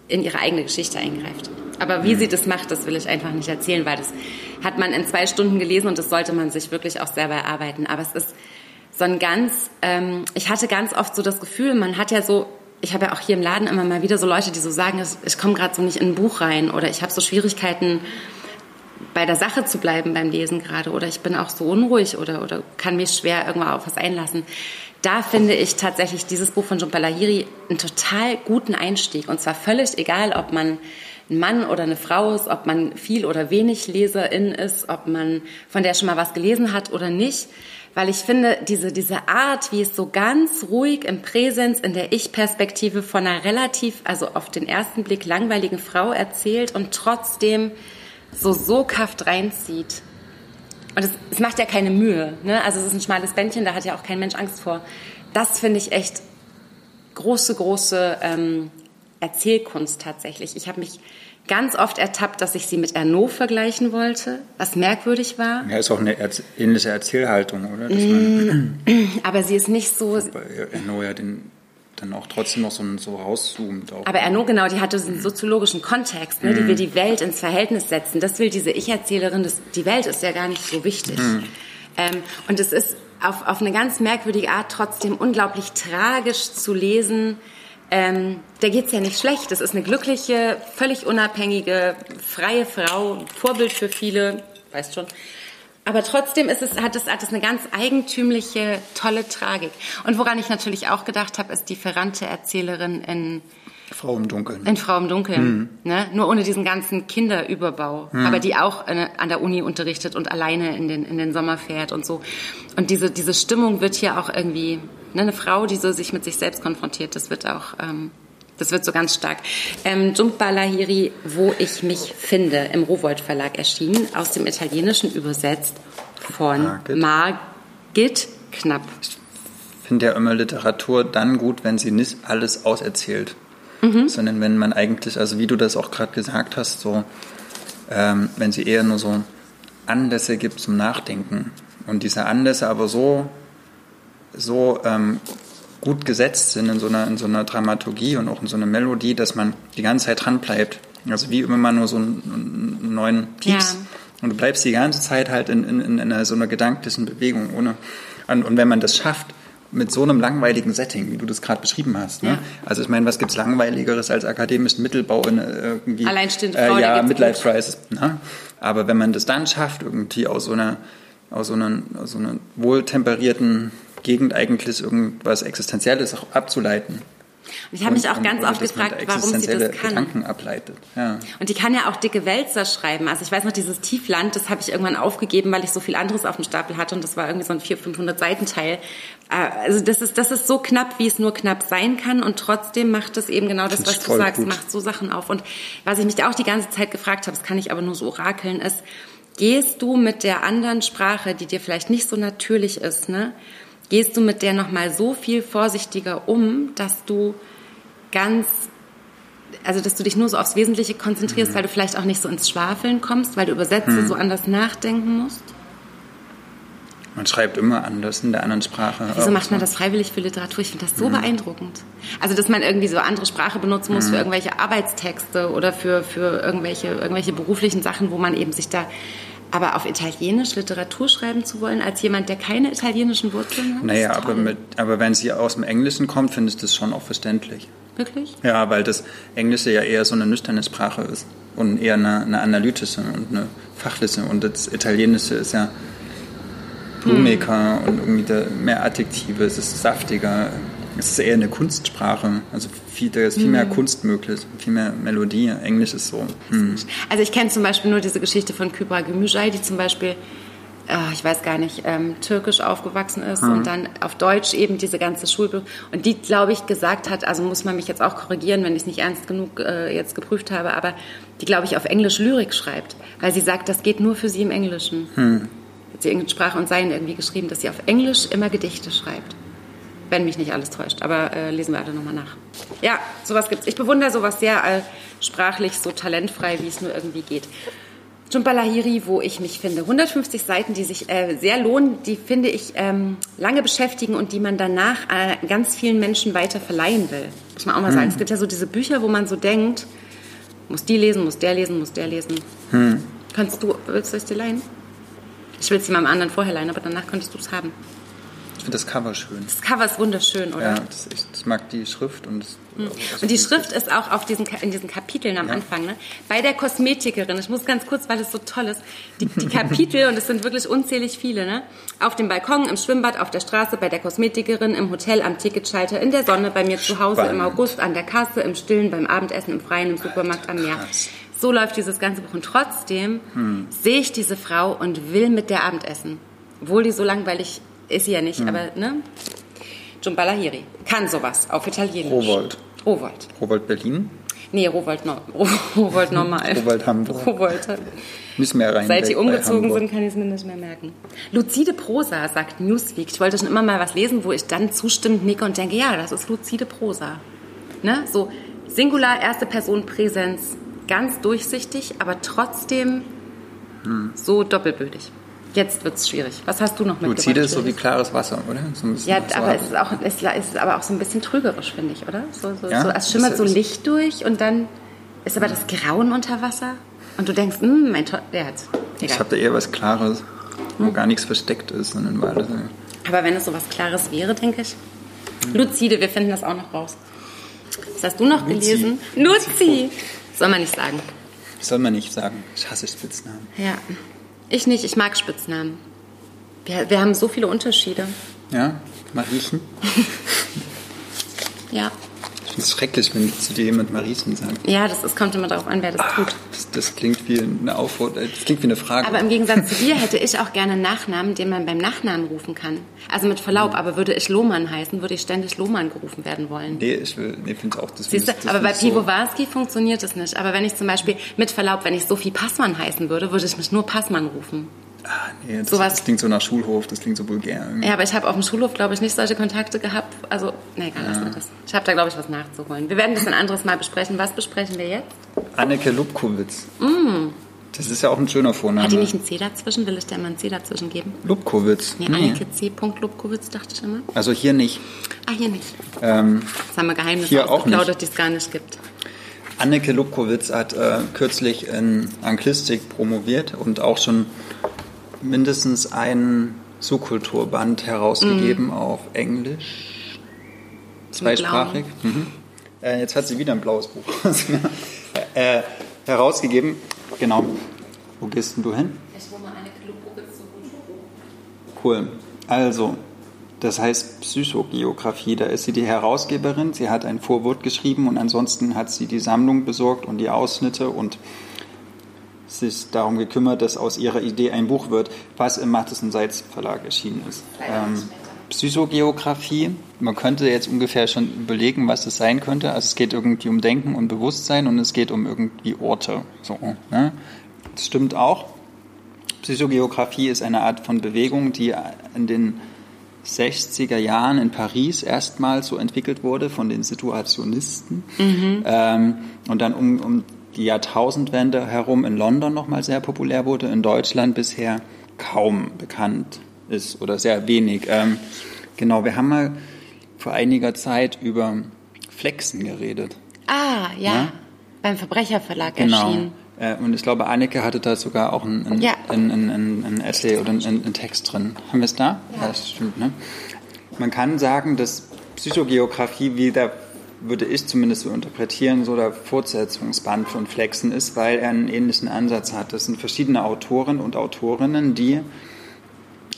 in ihre eigene Geschichte eingreift. Aber wie sie das macht, das will ich einfach nicht erzählen, weil das hat man in zwei Stunden gelesen und das sollte man sich wirklich auch selber erarbeiten. Aber es ist so ein ganz, ähm, ich hatte ganz oft so das Gefühl, man hat ja so ich habe ja auch hier im Laden immer mal wieder so Leute, die so sagen, ich komme gerade so nicht in ein Buch rein oder ich habe so Schwierigkeiten bei der Sache zu bleiben beim Lesen gerade oder ich bin auch so unruhig oder, oder kann mich schwer irgendwann auf was einlassen. Da finde ich tatsächlich dieses Buch von Jhumpa Lahiri einen total guten Einstieg. Und zwar völlig egal, ob man ein Mann oder eine Frau ist, ob man viel oder wenig Leserin ist, ob man von der schon mal was gelesen hat oder nicht. Weil ich finde, diese, diese Art, wie es so ganz ruhig im Präsens, in der Ich-Perspektive von einer relativ, also auf den ersten Blick langweiligen Frau erzählt und trotzdem so soghaft reinzieht. Und es, es macht ja keine Mühe. Ne? Also es ist ein schmales Bändchen, da hat ja auch kein Mensch Angst vor. Das finde ich echt große, große ähm, Erzählkunst tatsächlich. Ich habe mich ganz oft ertappt, dass ich sie mit Ernaud vergleichen wollte, was merkwürdig war. Ja, ist auch eine ähnliche Erzählhaltung, oder? Mm, aber sie ist nicht so... Ernaud ja den dann auch trotzdem noch so, so rauszoomt. Auch. Aber Erno, genau, die hatte diesen soziologischen Kontext, ne, die will die Welt ins Verhältnis setzen. Das will diese Ich-Erzählerin, die Welt ist ja gar nicht so wichtig. Mhm. Ähm, und es ist auf, auf eine ganz merkwürdige Art trotzdem unglaublich tragisch zu lesen. Ähm, der geht's ja nicht schlecht. Das ist eine glückliche, völlig unabhängige, freie Frau, Vorbild für viele, weißt schon. Aber trotzdem ist es, hat, es, hat es eine ganz eigentümliche, tolle Tragik. Und woran ich natürlich auch gedacht habe, ist die verrannte Erzählerin in Frau im Dunkeln. In Frau im Dunkeln. Mhm. Ne? Nur ohne diesen ganzen Kinderüberbau. Mhm. Aber die auch an der Uni unterrichtet und alleine in den, in den Sommer fährt und so. Und diese, diese Stimmung wird hier auch irgendwie, ne? eine Frau, die so sich mit sich selbst konfrontiert, das wird auch ähm, das wird so ganz stark. Ähm, Jumpa Lahiri, wo ich mich finde, im Rowold Verlag erschienen, aus dem Italienischen übersetzt von Margit, Margit Knapp. Ich finde ja immer Literatur dann gut, wenn sie nicht alles auserzählt, mhm. sondern wenn man eigentlich, also wie du das auch gerade gesagt hast, so, ähm, wenn sie eher nur so Anlässe gibt zum Nachdenken und diese Anlässe aber so so ähm, gut gesetzt sind in so einer, in so einer Dramaturgie und auch in so einer Melodie, dass man die ganze Zeit dran bleibt. Also wie immer nur so einen, einen neuen Pieps. Ja. Und du bleibst die ganze Zeit halt in, in, in einer, so einer gedanklichen Bewegung. Ohne, und, und wenn man das schafft, mit so einem langweiligen Setting, wie du das gerade beschrieben hast. Ne? Ja. Also ich meine, was gibt's langweiligeres als akademischen Mittelbau in äh, irgendwie Alleinstehende Frau, äh, ja Midlife Crisis. Ne? Aber wenn man das dann schafft, irgendwie aus so einer aus so einer, aus so einer wohltemperierten Gegend eigentlich irgendwas Existenzielles auch abzuleiten. Und ich habe mich auch ganz oft gefragt, warum sie das kann. Gedanken ableitet. Ja. Und die kann ja auch dicke Wälzer schreiben. Also ich weiß noch, dieses Tiefland, das habe ich irgendwann aufgegeben, weil ich so viel anderes auf dem Stapel hatte und das war irgendwie so ein 400, 500 Seitenteil. Äh, also das ist, das ist so knapp, wie es nur knapp sein kann und trotzdem macht es eben genau das, was du sagst, gut. macht so Sachen auf. Und was ich mich auch die ganze Zeit gefragt habe, das kann ich aber nur so orakeln, ist, gehst du mit der anderen Sprache, die dir vielleicht nicht so natürlich ist, ne? Gehst du mit der nochmal so viel vorsichtiger um, dass du ganz, also dass du dich nur so aufs Wesentliche konzentrierst, mhm. weil du vielleicht auch nicht so ins Schwafeln kommst, weil du Übersetze mhm. so anders nachdenken musst? Man schreibt immer anders in der anderen Sprache. Wieso macht man das freiwillig für Literatur? Ich finde das so mhm. beeindruckend. Also, dass man irgendwie so andere Sprache benutzen muss für mhm. irgendwelche Arbeitstexte oder für, für irgendwelche, irgendwelche beruflichen Sachen, wo man eben sich da aber auf Italienisch Literatur schreiben zu wollen, als jemand, der keine italienischen Wurzeln hat? Naja, aber, mit, aber wenn sie aus dem Englischen kommt, finde ich das schon auch verständlich. Wirklich? Ja, weil das Englische ja eher so eine nüchterne Sprache ist und eher eine, eine analytische und eine fachliche. Und das Italienische ist ja blumiger hm. und irgendwie mehr Adjektive, es ist saftiger, es ist eher eine Kunstsprache. Also viel, da ist viel mehr hm. Kunst möglich, viel mehr Melodie. Englisch ist so. Hm. Also ich kenne zum Beispiel nur diese Geschichte von Kübra Gümüşay, die zum Beispiel oh, ich weiß gar nicht, ähm, türkisch aufgewachsen ist mhm. und dann auf Deutsch eben diese ganze Schulbildung. Und die, glaube ich, gesagt hat, also muss man mich jetzt auch korrigieren, wenn ich es nicht ernst genug äh, jetzt geprüft habe, aber die, glaube ich, auf Englisch Lyrik schreibt, weil sie sagt, das geht nur für sie im Englischen. Mhm. Hat sie Sprache und Sein irgendwie geschrieben, dass sie auf Englisch immer Gedichte schreibt wenn mich nicht alles täuscht. Aber äh, lesen wir alle nochmal nach. Ja, sowas gibt's. Ich bewundere sowas sehr äh, sprachlich, so talentfrei, wie es nur irgendwie geht. Jumpa Lahiri, wo ich mich finde. 150 Seiten, die sich äh, sehr lohnen, die finde ich ähm, lange beschäftigen und die man danach äh, ganz vielen Menschen weiter verleihen will. Muss man auch mal hm. sagen. Es gibt ja so diese Bücher, wo man so denkt, muss die lesen, muss der lesen, muss der lesen. Hm. Kannst du, willst du es dir leihen? Ich will es jemandem anderen vorher leihen, aber danach könntest du es haben. Ich finde das Cover schön. Das Cover ist wunderschön, oder? Ja, das echt, ich mag die Schrift und das, Und die Schrift ist auch auf diesen, in diesen Kapiteln am Anfang. Ne? Bei der Kosmetikerin, ich muss ganz kurz, weil es so toll ist, die, die Kapitel, und es sind wirklich unzählig viele, ne? auf dem Balkon, im Schwimmbad, auf der Straße, bei der Kosmetikerin, im Hotel, am Ticketschalter, in der Sonne, bei mir zu Hause, im Spannend. August, an der Kasse, im Stillen, beim Abendessen, im Freien, im Supermarkt, am Meer. So läuft dieses ganze Buch. Und trotzdem sehe ich diese Frau und will mit der Abendessen. Obwohl die so langweilig ist sie ja nicht, aber ne? Jumba Lahiri. Kann sowas auf Italienisch. Rowold. Rowold. Rowold Berlin. Nee, Rowold, no Rowold normal. Rowold Hamburg. Rowold. Müssen wir rein. Seit die umgezogen sind, kann ich es mir nicht mehr merken. Luzide Prosa, sagt Newsweek. Ich wollte schon immer mal was lesen, wo ich dann zustimmend nicke und denke, ja, das ist luzide Prosa. Ne? So Singular, erste Person Präsenz, ganz durchsichtig, aber trotzdem Hm. so doppelbödig. Jetzt wird's schwierig. Was hast du noch mitgebracht? Luzide ist so wie klares Wasser, oder? So Ja, aber es ist, auch, es ist aber auch so ein bisschen trügerisch, finde ich, oder? So, so, Ja? so, es schimmert so Licht durch und dann ist aber das Grauen unter Wasser und du denkst, hm, mein Toll, der hat's. Ich habe da eher was Klares, wo gar nichts versteckt ist, sondern weil das, Aber wenn es so was Klares wäre, denke ich. Luzide, wir finden das auch noch raus. Was hast du noch Luzi. gelesen? Luzi! Soll man nicht sagen. soll man nicht sagen. Ich hasse Spitznamen. Ja. Ich nicht, ich mag Spitznamen. Wir, wir haben so viele Unterschiede. Ja, Mariechen. Ja. Ich finde es schrecklich, wenn zu dir jemand Mariechen sagt. Ja, das ist, kommt immer darauf an, wer das tut. Das, das klingt wie eine Aufforderung, das klingt wie eine Frage. Aber im Gegensatz zu dir hätte ich auch gerne einen Nachnamen, den man beim Nachnamen rufen kann. Also mit Verlaub, aber würde ich Lohmann heißen, würde ich ständig Lohmann gerufen werden wollen. nee, ich will, nee, finde auch, das Siehst du, das aber bei ich so- Piwowarski funktioniert es nicht. Aber wenn ich zum Beispiel, mit Verlaub, wenn ich Sophie Passmann heißen würde, würde ich mich nur Passmann rufen. Ah, nee, das, sowas- das klingt so nach Schulhof, das klingt so vulgär. irgendwie. Ja, aber ich habe auf dem Schulhof, glaube ich, nicht solche Kontakte gehabt. Also, nee, egal, lassen wir das. Ich habe da, glaube ich, was nachzuholen. Wir werden das ein anderes Mal besprechen. Was besprechen wir jetzt? Anneke Lubkowitz. Das ist ja auch ein schöner Vorname. Mm. Hat die nicht ein C dazwischen? Will ich der mal ein C dazwischen geben? Lubkowitz. Nee, Anneke C. Lubkowitz, dachte ich immer. Also hier nicht. Ah, hier nicht. Ähm, Das haben wir Geheimnisse Hier auch die es gar nicht gibt. Anneke Lubkowitz hat äh, kürzlich in Anglistik promoviert und auch schon mindestens ein Subkulturband herausgegeben Mhm. auf Englisch. Zweisprachig. Mhm. Äh, jetzt hat sie wieder ein blaues Buch äh, herausgegeben. Genau. Wo gehst denn du hin? Ich wohne Anneke Lubkowitz so Cool. Also, das heißt Psychogeografie. Da ist sie die Herausgeberin. Sie hat ein Vorwort geschrieben und ansonsten hat sie die Sammlung besorgt und die Ausschnitte und sich darum gekümmert, dass aus ihrer Idee ein Buch wird, was im Matheson Seitz Verlag erschienen ist. Ähm, Psychogeografie. Man könnte jetzt ungefähr schon überlegen, was das sein könnte. Also es geht irgendwie um Denken und Bewusstsein und es geht um irgendwie Orte. So, ne? Das stimmt auch. Psychogeografie ist eine Art von Bewegung, die in den 60er Jahren in Paris erstmals so entwickelt wurde von den Situationisten ähm, und dann um, um die Jahrtausendwende herum in London nochmal sehr populär wurde, in Deutschland bisher kaum bekannt ist oder sehr wenig. Ähm, genau, wir haben mal vor einiger Zeit über Flexen geredet. Ah, ja. Ja? Beim Verbrecherverlag Genau. erschienen. Äh, und ich glaube, Anneke hatte da sogar auch ein, ein, Ja. ein, ein, Essay oder ein, ein Text drin. Haben wir es da? Ja. das stimmt. Ne? Man kann sagen, dass Psychogeografie wieder, würde ich zumindest so interpretieren, so der Fortsetzungsband von Flexen ist, weil er einen ähnlichen Ansatz hat. Das sind verschiedene Autoren und Autorinnen, die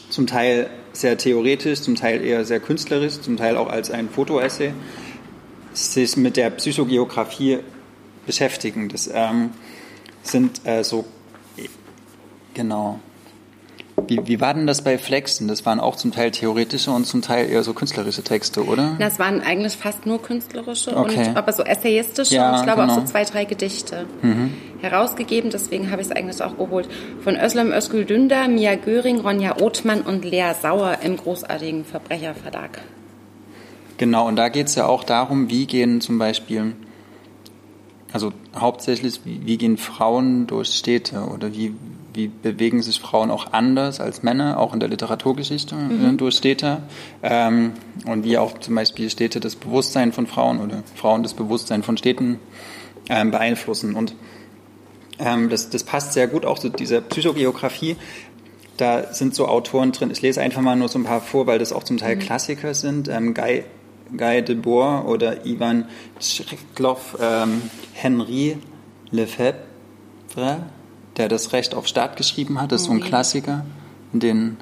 zum Teil sehr theoretisch, zum Teil eher sehr künstlerisch, zum Teil auch als ein Fotoessay sich mit der Psychogeografie beschäftigen. Das ähm, sind äh, so, genau. Wie, wie war denn das bei Flexen? Das waren auch zum Teil theoretische und zum Teil eher so künstlerische Texte, oder? Das waren eigentlich fast nur künstlerische, Okay. und, aber so essayistische Ja, und ich glaube auch genau. Mhm. so zwei, drei Gedichte herausgegeben. Deswegen habe ich es eigentlich auch geholt. Von Özlem Özgül Dündar, Mia Göring, Ronja Othmann und Lea Sauer im großartigen Verbrecherverlag. Genau, und da geht es ja auch darum, wie gehen zum Beispiel, also hauptsächlich, wie, wie gehen Frauen durch Städte oder wie, wie bewegen sich Frauen auch anders als Männer, auch in der Literaturgeschichte äh, durch Städte ähm, und wie auch zum Beispiel Städte das Bewusstsein von Frauen oder Frauen das Bewusstsein von Städten ähm, beeinflussen. Und ähm, das, das passt sehr gut auch zu dieser Psychogeografie, da sind so Autoren drin. Ich lese einfach mal nur so ein paar vor, weil das auch zum Teil mhm. Klassiker sind. Ähm, Guy, Guy Debord oder Ivan Tschriklov, ähm, Henri Lefebvre, der das Recht auf Staat geschrieben hat. Das ist so ein Klassiker in den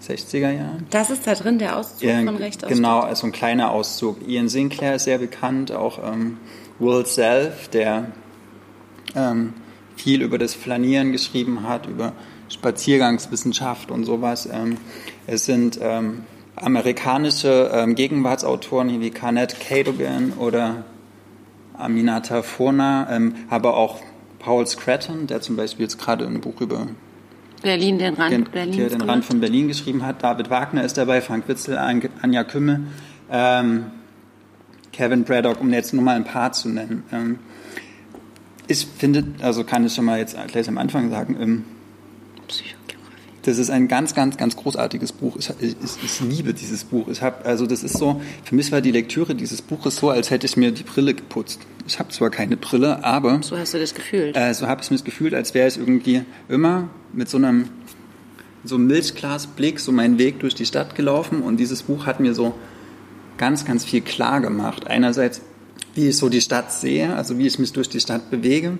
60er Jahren. Das ist da drin, der Auszug ja, von Recht auf Genau, also ein kleiner Auszug. Ian Sinclair ist sehr bekannt, auch ähm, Will Self, der ähm, viel über das Flanieren geschrieben hat, über Spaziergangswissenschaft und sowas. Ähm, es sind ähm, amerikanische ähm, Gegenwartsautoren wie Carnett Cadogan oder Aminata Furna, ähm, aber auch Paul Scratton, der zum Beispiel jetzt gerade ein Buch über Berlin, den Rand, den, Berlin der den Rand von Berlin geschrieben hat. David Wagner ist dabei, Frank Witzel, Anja Kümmel, ähm, Kevin Braddock, um jetzt nur mal ein paar zu nennen. Ähm, ich finde, also kann ich schon mal jetzt gleich am Anfang sagen, ähm, das ist ein ganz, ganz, ganz großartiges Buch. Ich, ich, ich liebe dieses Buch. Ich habe, also das ist so, für mich war die Lektüre dieses Buches so, als hätte ich mir die Brille geputzt. Ich habe zwar keine Brille, aber so hast du das gefühlt. Äh, so habe ich es mir gefühlt, als wäre ich irgendwie immer mit so einem so einem Milchglasblick so meinen Weg durch die Stadt gelaufen und dieses Buch hat mir so ganz, ganz viel klar gemacht. Einerseits, wie ich so die Stadt sehe, also wie ich mich durch die Stadt bewege,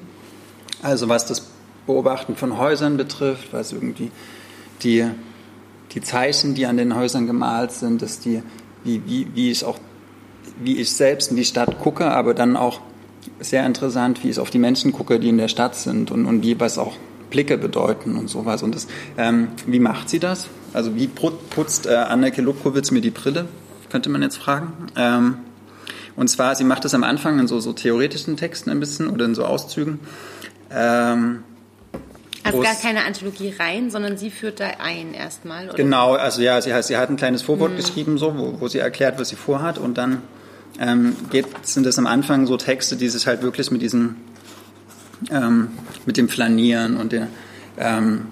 also was das Beobachten von Häusern betrifft, was irgendwie die, die Zeichen, die an den Häusern gemalt sind, dass die, wie, wie, wie ich auch, wie ich selbst in die Stadt gucke, aber dann auch sehr interessant, wie ich auf die Menschen gucke, die in der Stadt sind und, und wie was auch Blicke bedeuten und sowas. Und das, ähm, wie macht sie das? Also wie putzt äh, Anneke Lubkowitz mir die Brille? Könnte man jetzt fragen. Ähm, und zwar, sie macht das am Anfang in so, so theoretischen Texten ein bisschen oder in so Auszügen. Ähm, also gar keine Anthologie rein, sondern sie führt da ein erstmal. Oder? Genau, also ja, sie, sie hat ein kleines Vorwort mhm. geschrieben, so, wo, wo, sie erklärt, was sie vorhat. Und dann ähm, geht, sind das am Anfang so Texte, die sich halt wirklich mit diesem, ähm, mit dem Flanieren und der ähm,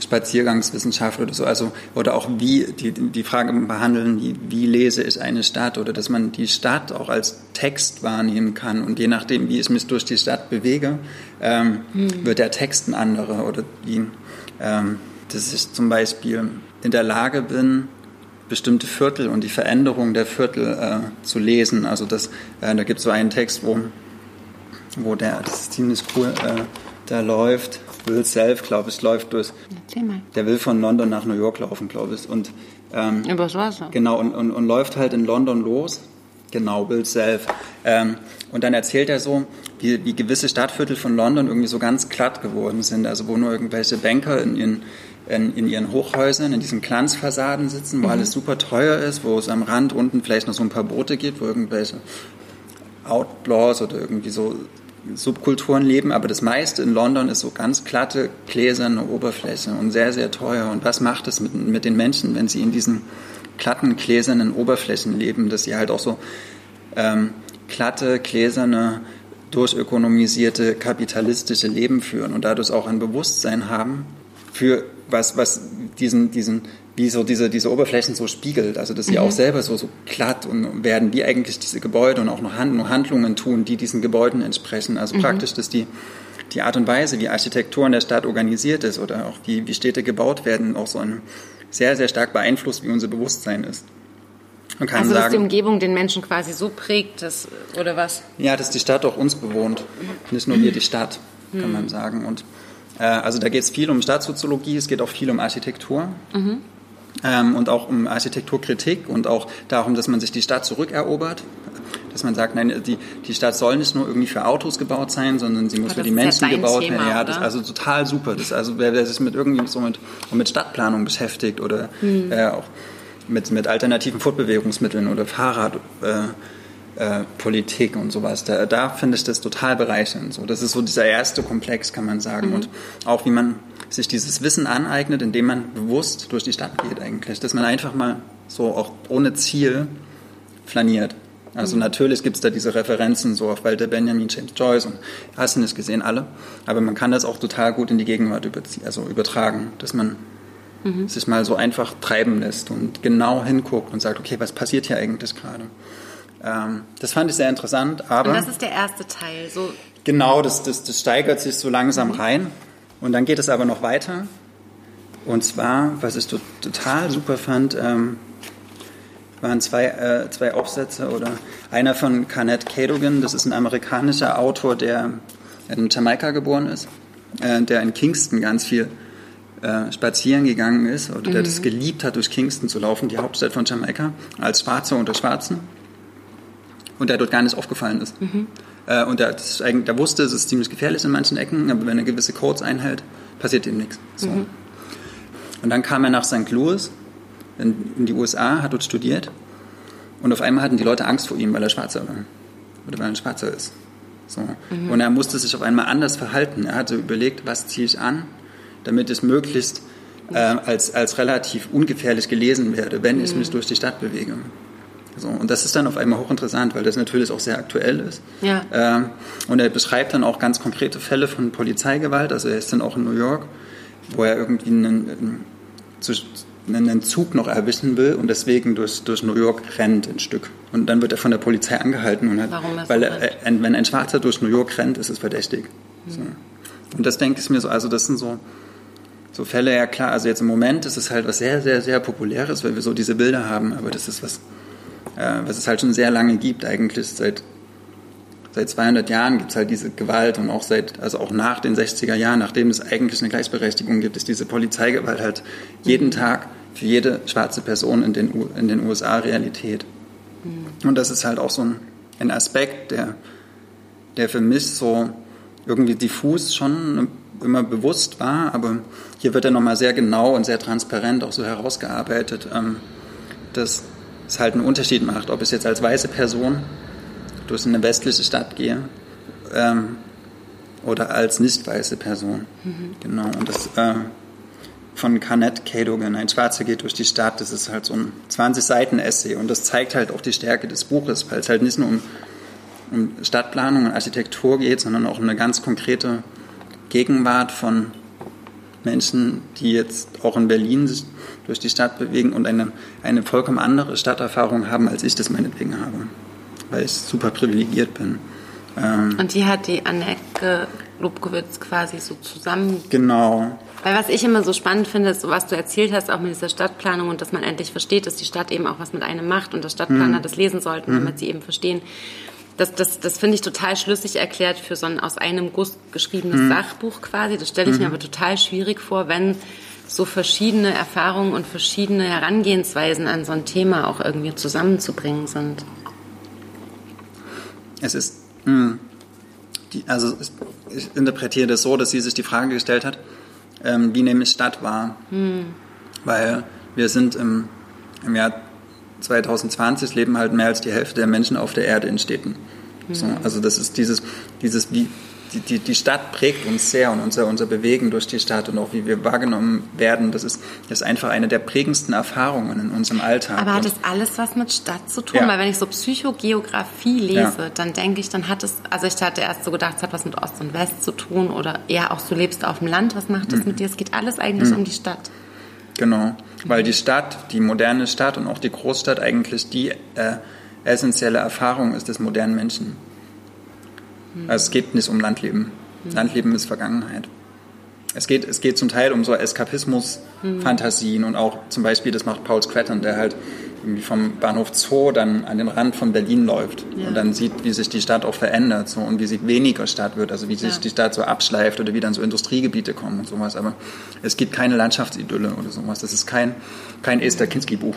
Spaziergangswissenschaft oder so, also oder auch wie die, die Frage behandeln, wie, wie lese ich eine Stadt oder dass man die Stadt auch als Text wahrnehmen kann und je nachdem, wie ich mich durch die Stadt bewege, ähm, hm. wird der Text ein anderer oder wie, ähm, dass ich zum Beispiel in der Lage bin, bestimmte Viertel und die Veränderung der Viertel äh, zu lesen. Also das, äh, da gibt es so einen Text, wo, wo der, das ist ziemlich cool, äh, da läuft Will Self, glaube ich, läuft durch. Der will von London nach New York laufen, glaube ich. Und, ähm, Übers Wasser. Genau, und, und, und läuft halt in London los. Genau, Will Self. Ähm, und dann erzählt er so, wie, wie gewisse Stadtviertel von London irgendwie so ganz glatt geworden sind. Also wo nur irgendwelche Banker in ihren, in, in ihren Hochhäusern, in diesen Glanzfassaden sitzen, wo mhm. alles super teuer ist, wo es am Rand unten vielleicht noch so ein paar Boote gibt, wo irgendwelche Outlaws oder irgendwie so Subkulturen leben, aber das meiste in London ist so ganz glatte, gläserne Oberfläche und sehr, sehr teuer. Und was macht es mit, mit den Menschen, wenn sie in diesen glatten, gläsernen Oberflächen leben, dass sie halt auch so ähm, glatte, gläserne, durchökonomisierte, kapitalistische Leben führen und dadurch auch ein Bewusstsein haben für was, was diesen, diesen wie so diese, diese Oberflächen so spiegelt, also dass sie mhm. auch selber so, so glatt und werden, wie eigentlich diese Gebäude und auch noch Handlungen tun, die diesen Gebäuden entsprechen. Also mhm. praktisch, dass die, die Art und Weise, wie Architektur in der Stadt organisiert ist oder auch wie, wie Städte gebaut werden, auch so ein sehr, sehr stark beeinflusst, wie unser Bewusstsein ist. Man kann also, sagen, dass die Umgebung den Menschen quasi so prägt, dass, oder was? Ja, dass die Stadt auch uns bewohnt. Nicht nur wir die Stadt, kann mhm. man sagen. Und äh, also da geht es viel um Stadtsoziologie, es geht auch viel um Architektur. Mhm ähm, und auch um Architekturkritik und auch darum, dass man sich die Stadt zurückerobert. Dass man sagt, nein, die, die Stadt soll nicht nur irgendwie für Autos gebaut sein, sondern sie muss für die Menschen ja gebaut werden. Ja, das ist also total super. Das also, wer, wer sich mit irgendwie so mit, mit Stadtplanung beschäftigt oder hm. äh, auch mit, mit alternativen Fortbewegungsmitteln oder Fahrrad, äh, äh, Politik und sowas. Da, da finde ich das total bereichernd. So, das ist so dieser erste Komplex, kann man sagen. Mhm. Und auch wie man sich dieses Wissen aneignet, indem man bewusst durch die Stadt geht eigentlich. Dass man einfach mal so auch ohne Ziel flaniert. Also mhm. natürlich gibt es da diese Referenzen so auf Walter Benjamin, James Joyce und hast du nicht gesehen, alle. Aber man kann das auch total gut in die Gegenwart also übertragen, dass man mhm. sich mal so einfach treiben lässt und genau hinguckt und sagt, okay, was passiert hier eigentlich gerade? Ähm, das fand ich sehr interessant. Aber und das ist der erste Teil. So genau, das, das, das steigert sich so langsam mhm. rein. Und dann geht es aber noch weiter. Und zwar, was ich total super fand, ähm, waren zwei, äh, zwei Aufsätze oder einer von Kenneth Cadogan, das ist ein amerikanischer Autor, der in Jamaika geboren ist, äh, der in Kingston ganz viel äh, spazieren gegangen ist oder der mhm. das geliebt hat, durch Kingston zu laufen, die Hauptstadt von Jamaika, als Schwarzer unter Schwarzen. Und der dort gar nicht aufgefallen ist. Mhm. Äh, und der, das der wusste, es ist ziemlich gefährlich in manchen Ecken, aber wenn er gewisse Codes einhält, passiert ihm nichts. So. Mhm. Und dann kam er nach St. Louis in, in, die USA, hat dort studiert. Und auf einmal hatten die Leute Angst vor ihm, weil er Schwarzer war. Oder weil er ein Schwarzer ist. So. Mhm. Und er musste sich auf einmal anders verhalten. Er hatte überlegt, was ziehe ich an, damit es möglichst äh, als, als relativ ungefährlich gelesen werde, wenn ich mhm. mich durch die Stadt bewege. So, und das ist dann auf einmal hochinteressant, weil das natürlich auch sehr aktuell ist. Ja. Ähm, und er beschreibt dann auch ganz konkrete Fälle von Polizeigewalt. Also er ist dann auch in New York, wo er irgendwie einen, einen Zug noch erwischen will und deswegen durch, durch New York rennt ein Stück. Und dann wird er von der Polizei angehalten. Und hat, Warum weil er, wenn ein Schwarzer durch New York rennt, ist es verdächtig. Mhm. So. Und das denke ich mir so, also das sind so, so Fälle, ja klar, also jetzt im Moment ist es halt was sehr, sehr, sehr Populäres, weil wir so diese Bilder haben, aber das ist was, äh, was es halt schon sehr lange gibt, eigentlich seit, seit 200 Jahren gibt es halt diese Gewalt und auch seit, also auch nach den 60er Jahren, nachdem es eigentlich eine Gleichberechtigung gibt, ist diese Polizeigewalt halt jeden Tag für jede schwarze Person in den, in den USA Realität. Mhm. Und das ist halt auch so ein, ein Aspekt, der, der für mich so irgendwie diffus schon immer bewusst war, aber hier wird er nochmal sehr genau und sehr transparent auch so herausgearbeitet, ähm, dass es halt einen Unterschied macht, ob ich jetzt als weiße Person durch eine westliche Stadt gehe ähm, oder als nicht weiße Person. Mhm. Genau. Und das äh, von Carnett Cadogan, ein Schwarzer geht durch die Stadt, das ist halt so ein 20-Seiten-Essay und das zeigt halt auch die Stärke des Buches, weil es halt nicht nur um, um Stadtplanung und Architektur geht, sondern auch um eine ganz konkrete Gegenwart von Menschen, die jetzt auch in Berlin sich durch die Stadt bewegen und eine, eine vollkommen andere Stadterfahrung haben, als ich das meinetwegen habe, weil ich super privilegiert bin. Ähm und die hat die Anneke Lobkowitz quasi so zusammen. Genau. Weil was ich immer so spannend finde, ist, was du erzählt hast, auch mit dieser Stadtplanung und dass man endlich versteht, dass die Stadt eben auch was mit einem macht und dass Stadtplaner mhm. das lesen sollten, mhm. damit sie eben verstehen. Das, das, das finde ich total schlüssig erklärt für so ein aus einem Guss geschriebenes mhm. Sachbuch quasi. Das stelle ich mir mhm. aber total schwierig vor, wenn so verschiedene Erfahrungen und verschiedene Herangehensweisen an so ein Thema auch irgendwie zusammenzubringen sind. Es ist, mh, hm, die, also ich interpretiere das so, dass sie sich die Frage gestellt hat, ähm, wie nehme ich Stadt wahr? Hm. Weil wir sind im, im Jahr 2020 leben halt mehr als die Hälfte der Menschen auf der Erde in Städten. Hm. So, also das ist dieses, dieses wie, die, die, die Stadt prägt uns sehr und unser, unser Bewegen durch die Stadt und auch wie wir wahrgenommen werden, das ist, das ist einfach eine der prägendsten Erfahrungen in unserem Alltag. Aber hat das alles was mit Stadt zu tun? Ja. Weil wenn ich so Psychogeografie lese, ja. dann denke ich, dann hat es, also ich hatte erst so gedacht, es hat was mit Ost und West zu tun oder eher auch so lebst du auf dem Land, was macht das mhm. mit dir? Es geht alles eigentlich mhm. um die Stadt. Genau, weil die Stadt, die moderne Stadt und auch die Großstadt eigentlich die äh, essentielle Erfahrung ist des modernen Menschen. Also es geht nicht um Landleben. Landleben ist Vergangenheit. Es geht, es geht zum Teil um so Eskapismus-Fantasien mhm. und auch zum Beispiel, das macht Paul Scraton, der halt irgendwie vom Bahnhof Zoo dann an den Rand von Berlin läuft ja. und dann sieht, wie sich die Stadt auch verändert so, und wie sie weniger Stadt wird, also wie sich ja. die Stadt so abschleift oder wie dann so Industriegebiete kommen und sowas. Aber es gibt keine Landschaftsidylle oder sowas. Das ist kein, kein Esther Kinski-Buch.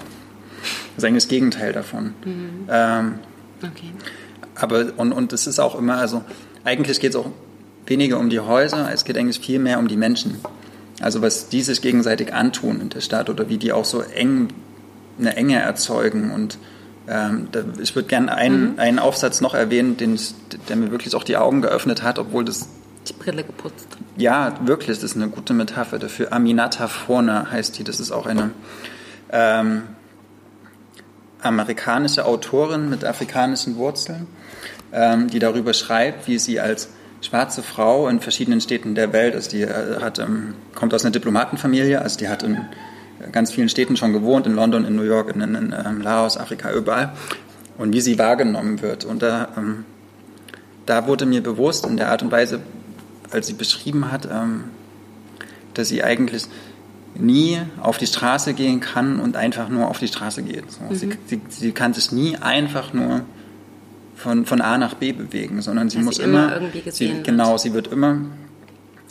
Das ist eigentlich das Gegenteil davon. Mhm. Ähm, okay. Aber, und, und es ist auch immer, also eigentlich geht es auch weniger um die Häuser, es geht eigentlich viel mehr um die Menschen. Also was die sich gegenseitig antun in der Stadt oder wie die auch so eng eine Enge erzeugen. Und ähm, da, ich würde gerne einen, mhm. einen Aufsatz noch erwähnen, den, der mir wirklich auch die Augen geöffnet hat, obwohl das die Brille geputzt. Ja, wirklich, das ist eine gute Metapher dafür. Aminata Furna heißt die. Das ist auch eine ähm, amerikanische Autorin mit afrikanischen Wurzeln, ähm, die darüber schreibt, wie sie als schwarze Frau in verschiedenen Städten der Welt, also die äh, hat, ähm, kommt aus einer Diplomatenfamilie, also die hat in ganz vielen Städten schon gewohnt, in London, in New York, in, in, in Laos, Afrika, überall, und wie sie wahrgenommen wird. Und da, ähm, da wurde mir bewusst in der Art und Weise, als sie beschrieben hat, ähm, dass sie eigentlich nie auf die Straße gehen kann und einfach nur auf die Straße geht. So. Mhm. Sie, sie, sie, kann sich nie einfach nur von, von A nach B bewegen, sondern sie Dass muss sie immer, immer sie, genau, sie wird immer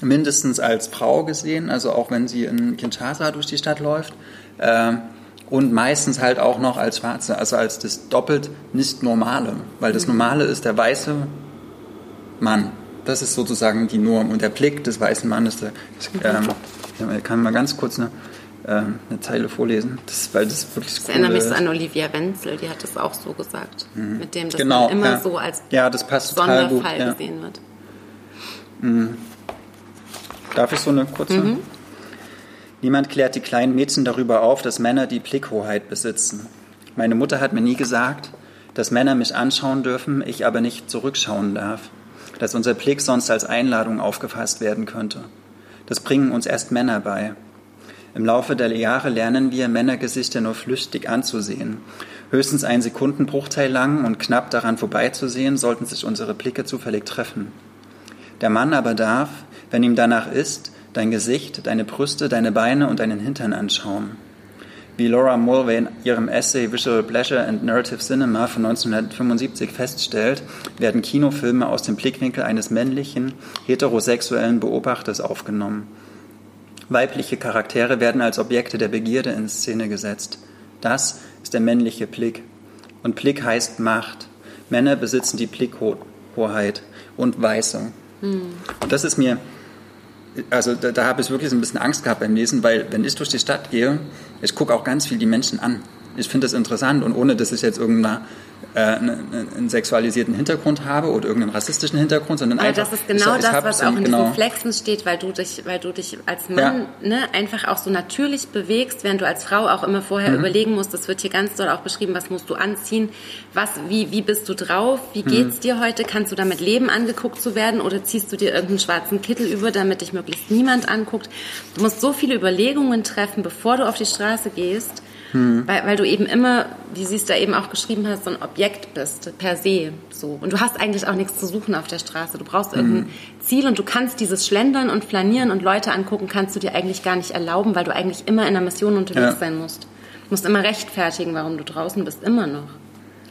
mindestens als Frau gesehen, also auch wenn sie in Kinshasa durch die Stadt läuft. Äh, und meistens halt auch noch als Schwarze, also als das doppelt nicht Normale, weil das mhm. Normale ist der weiße Mann. Das ist sozusagen die Norm und der Blick des weißen Mannes. Der, ähm, ich kann mal ganz kurz eine, ähm, eine Zeile vorlesen, das, weil das wirklich Das cool erinnert mich so an Olivia Wenzel, die hat das auch so gesagt, mhm. mit dem das genau, immer ja. so als ja, das passt Sonderfall gut, ja. gesehen wird. Mhm. Darf ich so eine kurze? Mhm. Niemand klärt die kleinen Mädchen darüber auf, dass Männer die Blickhoheit besitzen. Meine Mutter hat mir nie gesagt, dass Männer mich anschauen dürfen, ich aber nicht zurückschauen darf, dass unser Blick sonst als Einladung aufgefasst werden könnte. Das bringen uns erst Männer bei. Im Laufe der Jahre lernen wir, Männergesichter nur flüchtig anzusehen. Höchstens einen Sekundenbruchteil lang und knapp daran vorbeizusehen, sollten sich unsere Blicke zufällig treffen. Der Mann aber darf, wenn ihm danach ist, dein Gesicht, deine Brüste, deine Beine und deinen Hintern anschauen. Wie Laura Mulvey in ihrem Essay Visual Pleasure and Narrative Cinema von 1975 feststellt, werden Kinofilme aus dem Blickwinkel eines männlichen, heterosexuellen Beobachters aufgenommen. Weibliche Charaktere werden als Objekte der Begierde in Szene gesetzt. Das ist der männliche Blick. Und Blick heißt Macht. Männer besitzen die Blickhoheit und Weiße. Hm. Und das ist mir also da, da habe ich wirklich so ein bisschen Angst gehabt beim Lesen, weil wenn ich durch die Stadt gehe, ich gucke auch ganz viel die Menschen an. Ich finde das interessant und ohne, dass ich jetzt irgendeiner äh, einen sexualisierten Hintergrund habe oder irgendeinen rassistischen Hintergrund, sondern Aber einfach. das ist genau ich, ich das, was auch in genau diesen Flexen steht, weil du dich, weil du dich als Mann ja. ne, einfach auch so natürlich bewegst, während du als Frau auch immer vorher mhm. überlegen musst. Das wird hier ganz doll auch beschrieben, was musst du anziehen, was, wie, wie bist du drauf, wie mhm. geht's dir heute, kannst du damit leben, angeguckt zu werden oder ziehst du dir irgendeinen schwarzen Kittel über, damit dich möglichst niemand anguckt. Du musst so viele Überlegungen treffen, bevor du auf die Straße gehst hm. Weil, weil du eben immer, wie sie es da eben auch geschrieben hast, so ein Objekt bist, per se. So. Und du hast eigentlich auch nichts zu suchen auf der Straße. Du brauchst hm. irgendein Ziel und du kannst dieses Schlendern und Flanieren und Leute angucken, kannst du dir eigentlich gar nicht erlauben, weil du eigentlich immer in einer Mission unterwegs ja. sein musst. Du musst immer rechtfertigen, warum du draußen bist, immer noch.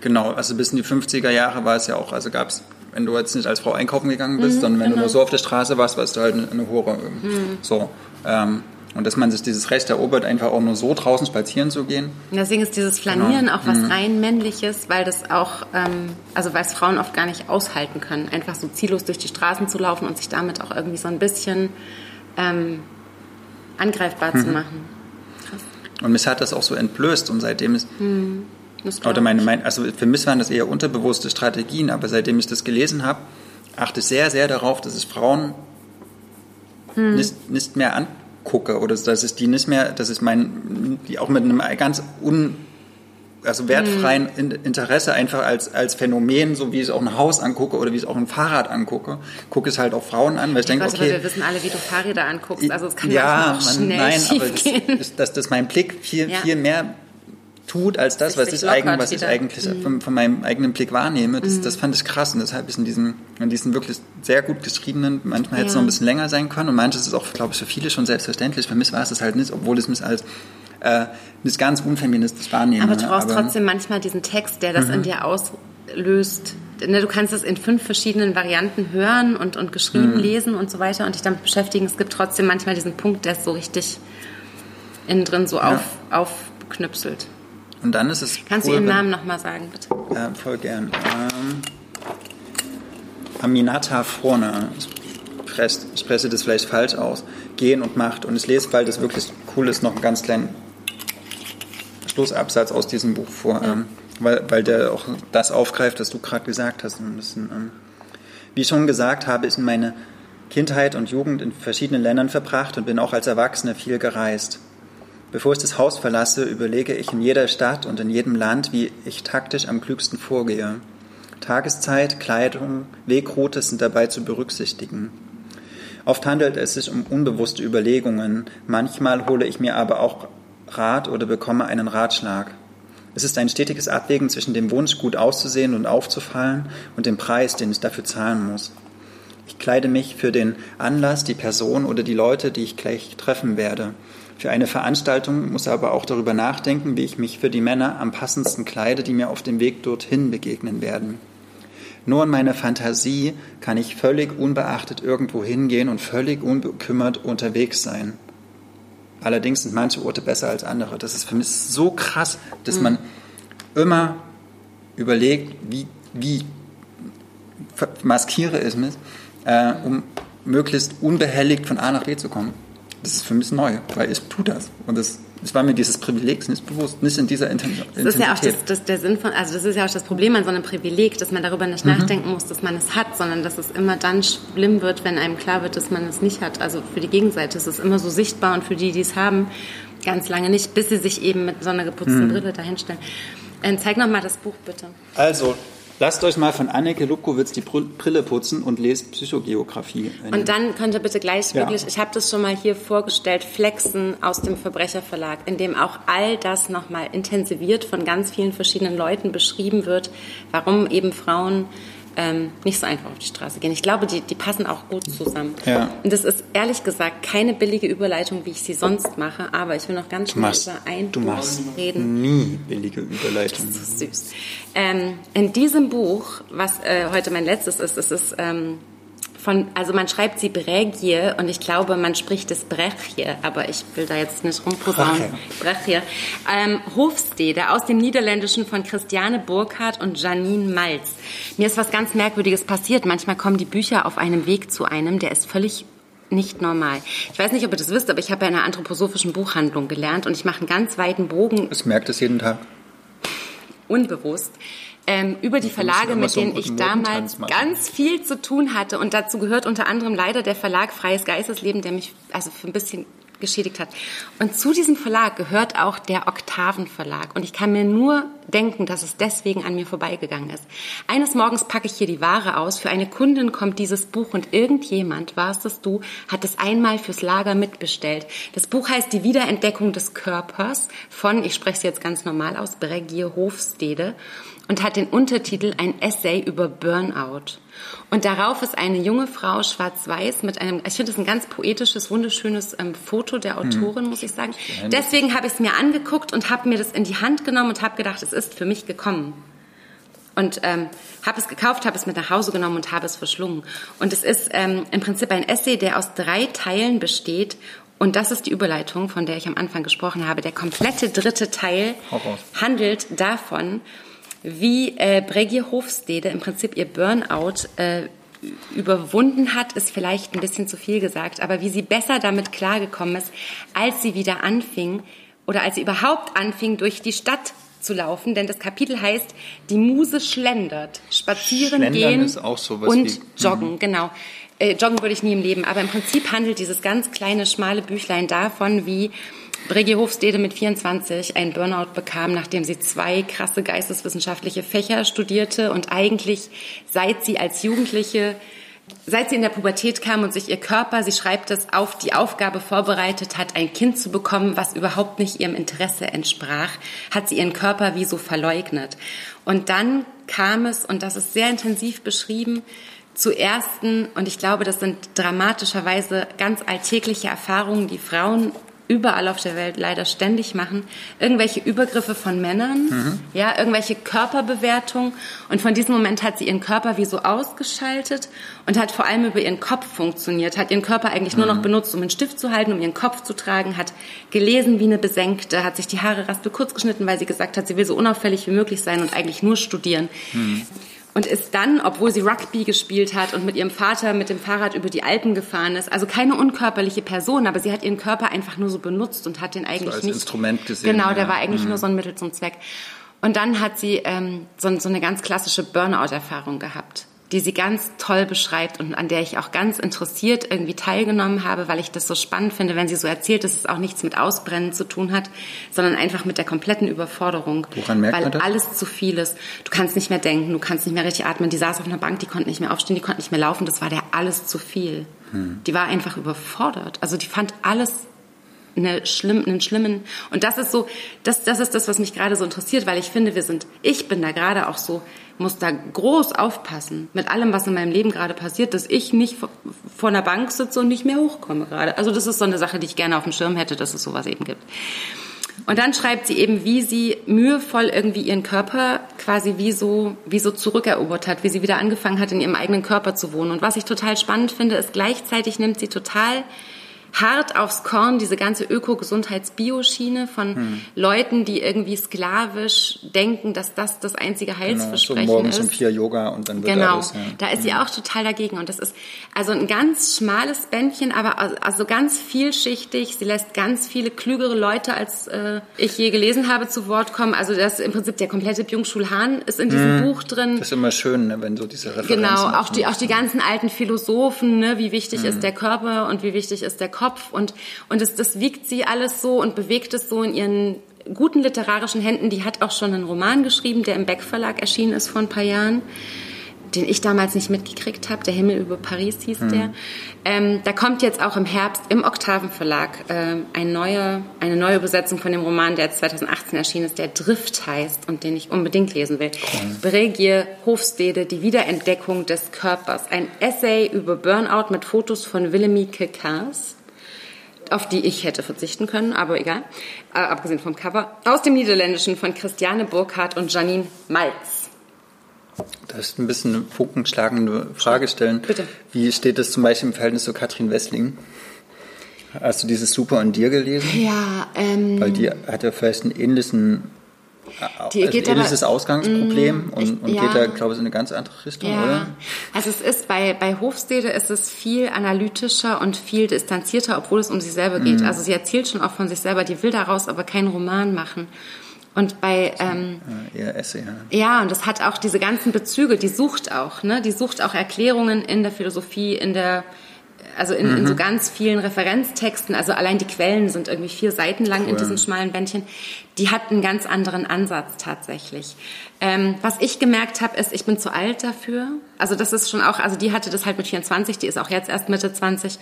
Genau, also bis in die 50er Jahre war es ja auch, also gab es wenn du jetzt nicht als Frau einkaufen gegangen bist, mhm, sondern wenn genau. du nur so auf der Straße warst, warst du halt eine, eine Hure. Mhm. So. Ähm, und dass man sich dieses Recht erobert, einfach auch nur so draußen spazieren zu gehen. Und deswegen ist dieses Flanieren genau. auch was mhm. rein männliches, weil das auch, ähm, also weil es Frauen oft gar nicht aushalten können, einfach so ziellos durch die Straßen zu laufen und sich damit auch irgendwie so ein bisschen ähm, angreifbar mhm. zu machen. Krass. Und mich hat das auch so entblößt und seitdem ist. Mhm. Oder meine, mein, also für mich waren das eher unterbewusste Strategien, aber seitdem ich das gelesen habe, achte ich sehr, sehr darauf, dass es Frauen hm. nicht, nicht mehr an, gucke oder dass ich die nicht mehr, dass ich mein, die auch mit einem ganz un, also wertfreien mhm. Interesse einfach als, als Phänomen, so wie ich auch ein Haus angucke oder wie ich auch ein Fahrrad angucke, gucke ich halt auch Frauen an, weil ich, ich denke, weiß, okay. wir wissen alle, wie du Fahrräder anguckst, also es kann ja, auch schnell nein, aber das, das, das mein Blick viel, ja. viel mehr tut, als das, was ich, eigen, was ich eigentlich mhm. von, von, meinem eigenen Blick wahrnehme. Das, mhm. das fand ich krass und deshalb ist in diesem, in diesen wirklich sehr gut geschriebenen, manchmal hätte es noch ein bisschen länger sein können und manches ist auch, glaube ich, für viele schon selbstverständlich. Für mich war es das halt nicht, obwohl es mich als äh, nicht ganz unfeministisch wahrnehme. Aber du brauchst aber, trotzdem manchmal diesen Text, der das mhm. in dir auslöst. Ne, du kannst es in fünf verschiedenen Varianten hören und, und geschrieben mhm. lesen und so weiter und dich damit beschäftigen. Es gibt trotzdem manchmal diesen Punkt, der ist so richtig innen drin so ja. auf, aufknüpselt. Und dann ist es. Kannst cool, du Ihren Namen nochmal sagen, bitte? Ja, voll gern. Ähm, Aminata Frohner. Ich spreche das vielleicht falsch aus. Gehen und Macht. Und ich lese, weil das wirklich cool ist, noch einen ganz kleinen Schlussabsatz aus diesem Buch vor. Ja. Ähm, weil, weil der auch das aufgreift, was du gerade gesagt hast. Ein bisschen, ähm, wie schon gesagt, habe ich in meine Kindheit und Jugend in verschiedenen Ländern verbracht und bin auch als Erwachsene viel gereist. Bevor ich das Haus verlasse, überlege ich in jeder Stadt und in jedem Land, wie ich taktisch am klügsten vorgehe. Tageszeit, Kleidung, Wegroute sind dabei zu berücksichtigen. Oft handelt es sich um unbewusste Überlegungen, manchmal hole ich mir aber auch Rat oder bekomme einen Ratschlag. Es ist ein stetiges Abwägen zwischen dem Wunsch, gut auszusehen und aufzufallen und dem Preis, den ich dafür zahlen muss. Ich kleide mich für den Anlass, die Person oder die Leute, die ich gleich treffen werde. Für eine Veranstaltung muss er aber auch darüber nachdenken, wie ich mich für die Männer am passendsten kleide, die mir auf dem Weg dorthin begegnen werden. Nur in meiner Fantasie kann ich völlig unbeachtet irgendwo hingehen und völlig unbekümmert unterwegs sein. Allerdings sind manche Orte besser als andere. Das ist für mich so krass, dass mhm. man immer überlegt, wie, wie maskiere ich es, äh, um möglichst unbehelligt von A nach B zu kommen. Das ist für mich neu, weil ich tue das. Und das, das war mir dieses Privileg nicht bewusst, nicht in dieser Intensität. Das ist ja auch das, das, der Sinn von, also das ist ja auch das Problem an so einem Privileg, dass man darüber nicht mhm. nachdenken muss, dass man es hat, sondern dass es immer dann schlimm wird, wenn einem klar wird, dass man es nicht hat. Also für die Gegenseite ist es immer so sichtbar und für die, die es haben, ganz lange nicht, bis sie sich eben mit so einer geputzten mhm. Brille dahinstellen. Äh, zeig noch mal das Buch bitte. Also, Lasst euch mal von Anneke Lubkowitz die Brille putzen und lest Psychogeografie. Und dann könnt ihr bitte gleich ja. wirklich, ich habe das schon mal hier vorgestellt, Flexen aus dem Verbrecherverlag, in dem auch all das nochmal intensiviert von ganz vielen verschiedenen Leuten beschrieben wird, warum eben Frauen ähm, nicht so einfach auf die Straße gehen. Ich glaube, die, die passen auch gut zusammen. Ja. Und das ist ehrlich gesagt keine billige Überleitung, wie ich sie sonst mache, aber ich will noch ganz schnell machst, über ein du Buch machst reden. Nie billige Überleitungen. Das ist süß. Ähm, in diesem Buch, was äh, heute mein letztes ist, ist es ähm, von, also man schreibt sie Bregie und ich glaube, man spricht es Brechje, aber ich will da jetzt nicht rumposaunen. Brechje. Ähm, Hofstede aus dem Niederländischen von Christiane Burkhardt und Janine Malz. Mir ist was ganz Merkwürdiges passiert. Manchmal kommen die Bücher auf einem Weg zu einem, der ist völlig nicht normal. Ich weiß nicht, ob ihr das wisst, aber ich habe ja in einer anthroposophischen Buchhandlung gelernt und ich mache einen ganz weiten Bogen. Ich merkt es jeden Tag. Unbewusst ähm, über die Verlage, mit denen ich damals ganz viel zu tun hatte. Und dazu gehört unter anderem leider der Verlag Freies Geistesleben, der mich also für ein bisschen geschädigt hat. Und zu diesem Verlag gehört auch der Oktaven Verlag. Und ich kann mir nur denken, dass es deswegen an mir vorbeigegangen ist. Eines Morgens packe ich hier die Ware aus. Für eine Kundin kommt dieses Buch und irgendjemand, war es du, hat es einmal fürs Lager mitbestellt. Das Buch heißt Die Wiederentdeckung des Körpers von, ich spreche es jetzt ganz normal aus, Bregier Hofstede und hat den Untertitel Ein Essay über Burnout. Und darauf ist eine junge Frau schwarz-weiß mit einem, ich finde das ein ganz poetisches, wunderschönes ähm, Foto der hm. Autorin, hm. muss ich sagen. Deswegen habe ich es mir angeguckt und habe mir das in die Hand genommen und habe gedacht, es ist für mich gekommen. Und ähm, habe es gekauft, habe es mit nach Hause genommen und habe es verschlungen. Und es ist ähm, im Prinzip ein Essay, der aus drei Teilen besteht und das ist die Überleitung, von der ich am Anfang gesprochen habe. Der komplette dritte Teil handelt davon, wie äh, Bregier Hofstede im Prinzip ihr Burnout äh, überwunden hat, ist vielleicht ein bisschen zu viel gesagt, aber wie sie besser damit klargekommen ist, als sie wieder anfing oder als sie überhaupt anfing, durch die Stadt zu laufen, denn das Kapitel heißt, die Muse schlendert, spazieren Schlendern gehen und wie, joggen, mhm. genau. Äh, joggen würde ich nie im Leben, aber im Prinzip handelt dieses ganz kleine, schmale Büchlein davon, wie Brigitte Hofstede mit 24 einen Burnout bekam, nachdem sie zwei krasse geisteswissenschaftliche Fächer studierte und eigentlich seit sie als Jugendliche Seit sie in der Pubertät kam und sich ihr Körper, sie schreibt es, auf die Aufgabe vorbereitet hat, ein Kind zu bekommen, was überhaupt nicht ihrem Interesse entsprach, hat sie ihren Körper wie so verleugnet. Und dann kam es, und das ist sehr intensiv beschrieben, zu ersten, und ich glaube, das sind dramatischerweise ganz alltägliche Erfahrungen, die Frauen überall auf der Welt leider ständig machen, irgendwelche Übergriffe von Männern, mhm. ja, irgendwelche Körperbewertung und von diesem Moment hat sie ihren Körper wie so ausgeschaltet und hat vor allem über ihren Kopf funktioniert, hat ihren Körper eigentlich mhm. nur noch mhm. benutzt, um einen Stift zu halten, um ihren Kopf zu tragen, hat gelesen wie eine Besenkte, hat sich die Haare raspel kurz geschnitten, weil sie gesagt hat, sie will so unauffällig wie möglich sein und eigentlich nur studieren. Mhm und ist dann, obwohl sie Rugby gespielt hat und mit ihrem Vater mit dem Fahrrad über die Alpen gefahren ist, also keine unkörperliche Person, aber sie hat ihren Körper einfach nur so benutzt und hat den eigentlich so als nicht Instrument gesehen. Genau, der ja. war eigentlich mhm. nur so ein Mittel zum Zweck. Und dann hat sie ähm, so, so eine ganz klassische Burnout-Erfahrung gehabt die sie ganz toll beschreibt und an der ich auch ganz interessiert irgendwie teilgenommen habe, weil ich das so spannend finde, wenn sie so erzählt, dass es auch nichts mit Ausbrennen zu tun hat, sondern einfach mit der kompletten Überforderung. Woran merkt weil man das? alles zu viel ist. Du kannst nicht mehr denken, du kannst nicht mehr richtig atmen. Die saß auf einer Bank, die konnte nicht mehr aufstehen, die konnte nicht mehr laufen. Das war der alles zu viel. Hm. Die war einfach überfordert. Also die fand alles eine schlimm, einen schlimmen. Und das ist so, das, das ist das, was mich gerade so interessiert, weil ich finde, wir sind, ich bin da gerade auch so, muss da groß aufpassen mit allem, was in meinem Leben gerade passiert, dass ich nicht vor, einer Bank sitze und nicht mehr hochkomme gerade. Also das ist so eine Sache, die ich gerne auf dem Schirm hätte, dass es sowas eben gibt. Und dann schreibt sie eben, wie sie mühevoll irgendwie ihren Körper quasi wie so, wie so zurückerobert hat, wie sie wieder angefangen hat, in ihrem eigenen Körper zu wohnen. Und was ich total spannend finde, ist gleichzeitig nimmt sie total hart aufs Korn diese ganze Öko-Gesundheits-Bioschiene von hm. Leuten, die irgendwie sklavisch denken, dass das das einzige Heilsversprechen genau, so morgens ist. um vier Yoga und dann wird genau. alles. Ja. Da ist sie hm. auch total dagegen und das ist also ein ganz schmales Bändchen, aber also ganz vielschichtig. Sie lässt ganz viele klügere Leute, als äh, ich je gelesen habe, zu Wort kommen. Also das ist im Prinzip der komplette Byung-Chul Han ist in diesem hm. Buch drin. Das ist immer schön, ne, wenn so diese Referenzen. Genau, auch die auch die ganzen alten Philosophen, ne, wie wichtig hm. ist der Körper und wie wichtig ist der Kopf Kopf und, und das, das wiegt sie alles so und bewegt es so in ihren guten literarischen Händen. Die hat auch schon einen Roman geschrieben, der im Beck Verlag erschienen ist vor ein paar Jahren den ich damals nicht mitgekriegt habe. Der Himmel über Paris hieß mhm. der. Ähm, da kommt jetzt auch im Herbst im Oktaven Verlag äh, ein neue, eine neue Übersetzung von dem Roman, der 2018 erschienen ist, der Drift heißt und den ich unbedingt lesen will. Cool. Bregier Hofstede, die Wiederentdeckung des Körpers. Ein Essay über Burnout mit Fotos von Willemie Kekars auf die ich hätte verzichten können, aber egal, äh, abgesehen vom Cover, aus dem Niederländischen von Christiane Burkhardt und Janine Malz. Das ist ein bisschen eine funkenschlagende Frage stellen. Bitte. Wie steht das zum Beispiel im Verhältnis zu Katrin Wessling? Hast du dieses Super und dir gelesen? Ja, ähm. Weil die hat ja vielleicht einen ähnlichen die also geht ähnliches aber, Ausgangsproblem mm, und, und ja. geht da, glaube ich, in eine ganz andere Richtung, ja. oder? Also es ist bei, bei Hofstede ist es viel analytischer und viel distanzierter, obwohl es um sie selber geht. Mm. Also sie erzählt schon auch von sich selber, die will daraus aber keinen Roman machen. Und bei ähm, eher Essay, ja. ja, und das hat auch diese ganzen Bezüge, die sucht auch, ne? Die sucht auch Erklärungen in der Philosophie, in der also in, mhm. in, so mhm. ganz vielen Referenztexten, also allein die Quellen sind irgendwie vier Seiten lang cool. in diesem schmalen Bändchen, die hat einen ganz anderen Ansatz tatsächlich. Ähm, was ich gemerkt habe, ist, ich bin zu alt dafür. Also das ist schon auch, also die hatte das halt mit 24, die ist auch jetzt erst Mitte 20.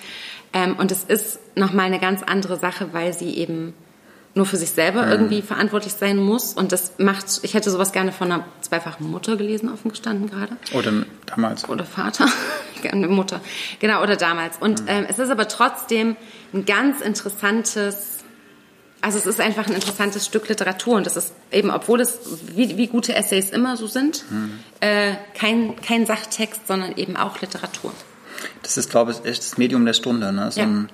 Ähm, und es ist nochmal eine ganz andere Sache, weil sie eben nur für sich selber mhm. irgendwie verantwortlich sein muss. Und das macht, ich hätte sowas gerne von einer zweifachen Mutter gelesen, offen gestanden gerade. Oder damals. Oder Vater. gerne Mutter. Genau, oder damals. Und mhm. ähm, es ist aber trotzdem ein ganz interessantes, also es ist einfach ein interessantes Stück Literatur. Und das ist eben, obwohl es wie, wie gute Essays immer so sind, mhm. äh, kein, kein Sachtext, sondern eben auch Literatur. Das ist, glaube ich, echt das Medium der Stunde. Ne? So ja. ein,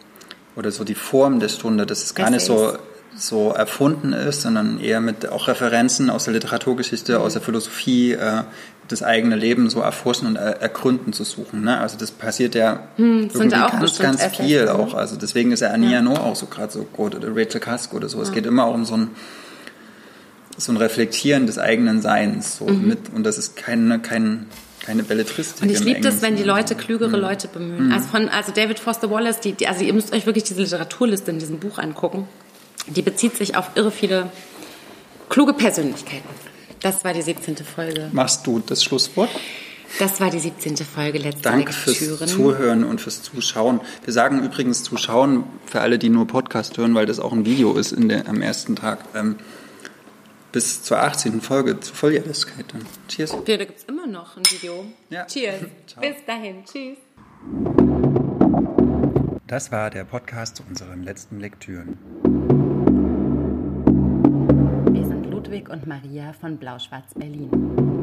oder so die Form der Stunde. Das ist gar Essays. nicht so so erfunden ist, sondern eher mit auch Referenzen aus der Literaturgeschichte, aus der Philosophie, äh, das eigene Leben so erforschen und er ergründen zu suchen. Ne? Also das passiert ja hm, irgendwie ganz, ganz viel ne? auch. Also deswegen ist ja Ania ja. No auch so gerade so gut oder Rachel Cusk oder so. Ja. Es geht immer auch um so ein so ein Reflektieren des eigenen Seins so mhm. mit und das ist keine kein keine Belletristik. Und ich liebe das, wenn die Leute klügere mhm. Leute bemühen. Mhm. Also von also David Foster Wallace, die, die, also ihr müsst euch wirklich diese Literaturliste in diesem Buch angucken. Die bezieht sich auf irre viele kluge Persönlichkeiten. Das war die 17. Folge. Machst du das Schlusswort? Das war die 17. Folge letzte Danke Lektüren. fürs Zuhören und fürs Zuschauen. Wir sagen übrigens Zuschauen für alle, die nur Podcast hören, weil das auch ein Video ist in der, am ersten Tag. Ähm, bis zur 18. Folge zur Volljährigkeit dann. Cheers. Ja, da gibt es immer noch ein Video. Ja. Cheers. bis dahin. Tschüss. Das war der Podcast zu unseren letzten Lektüren. Ludwig und Maria von Blau-Schwarz Berlin.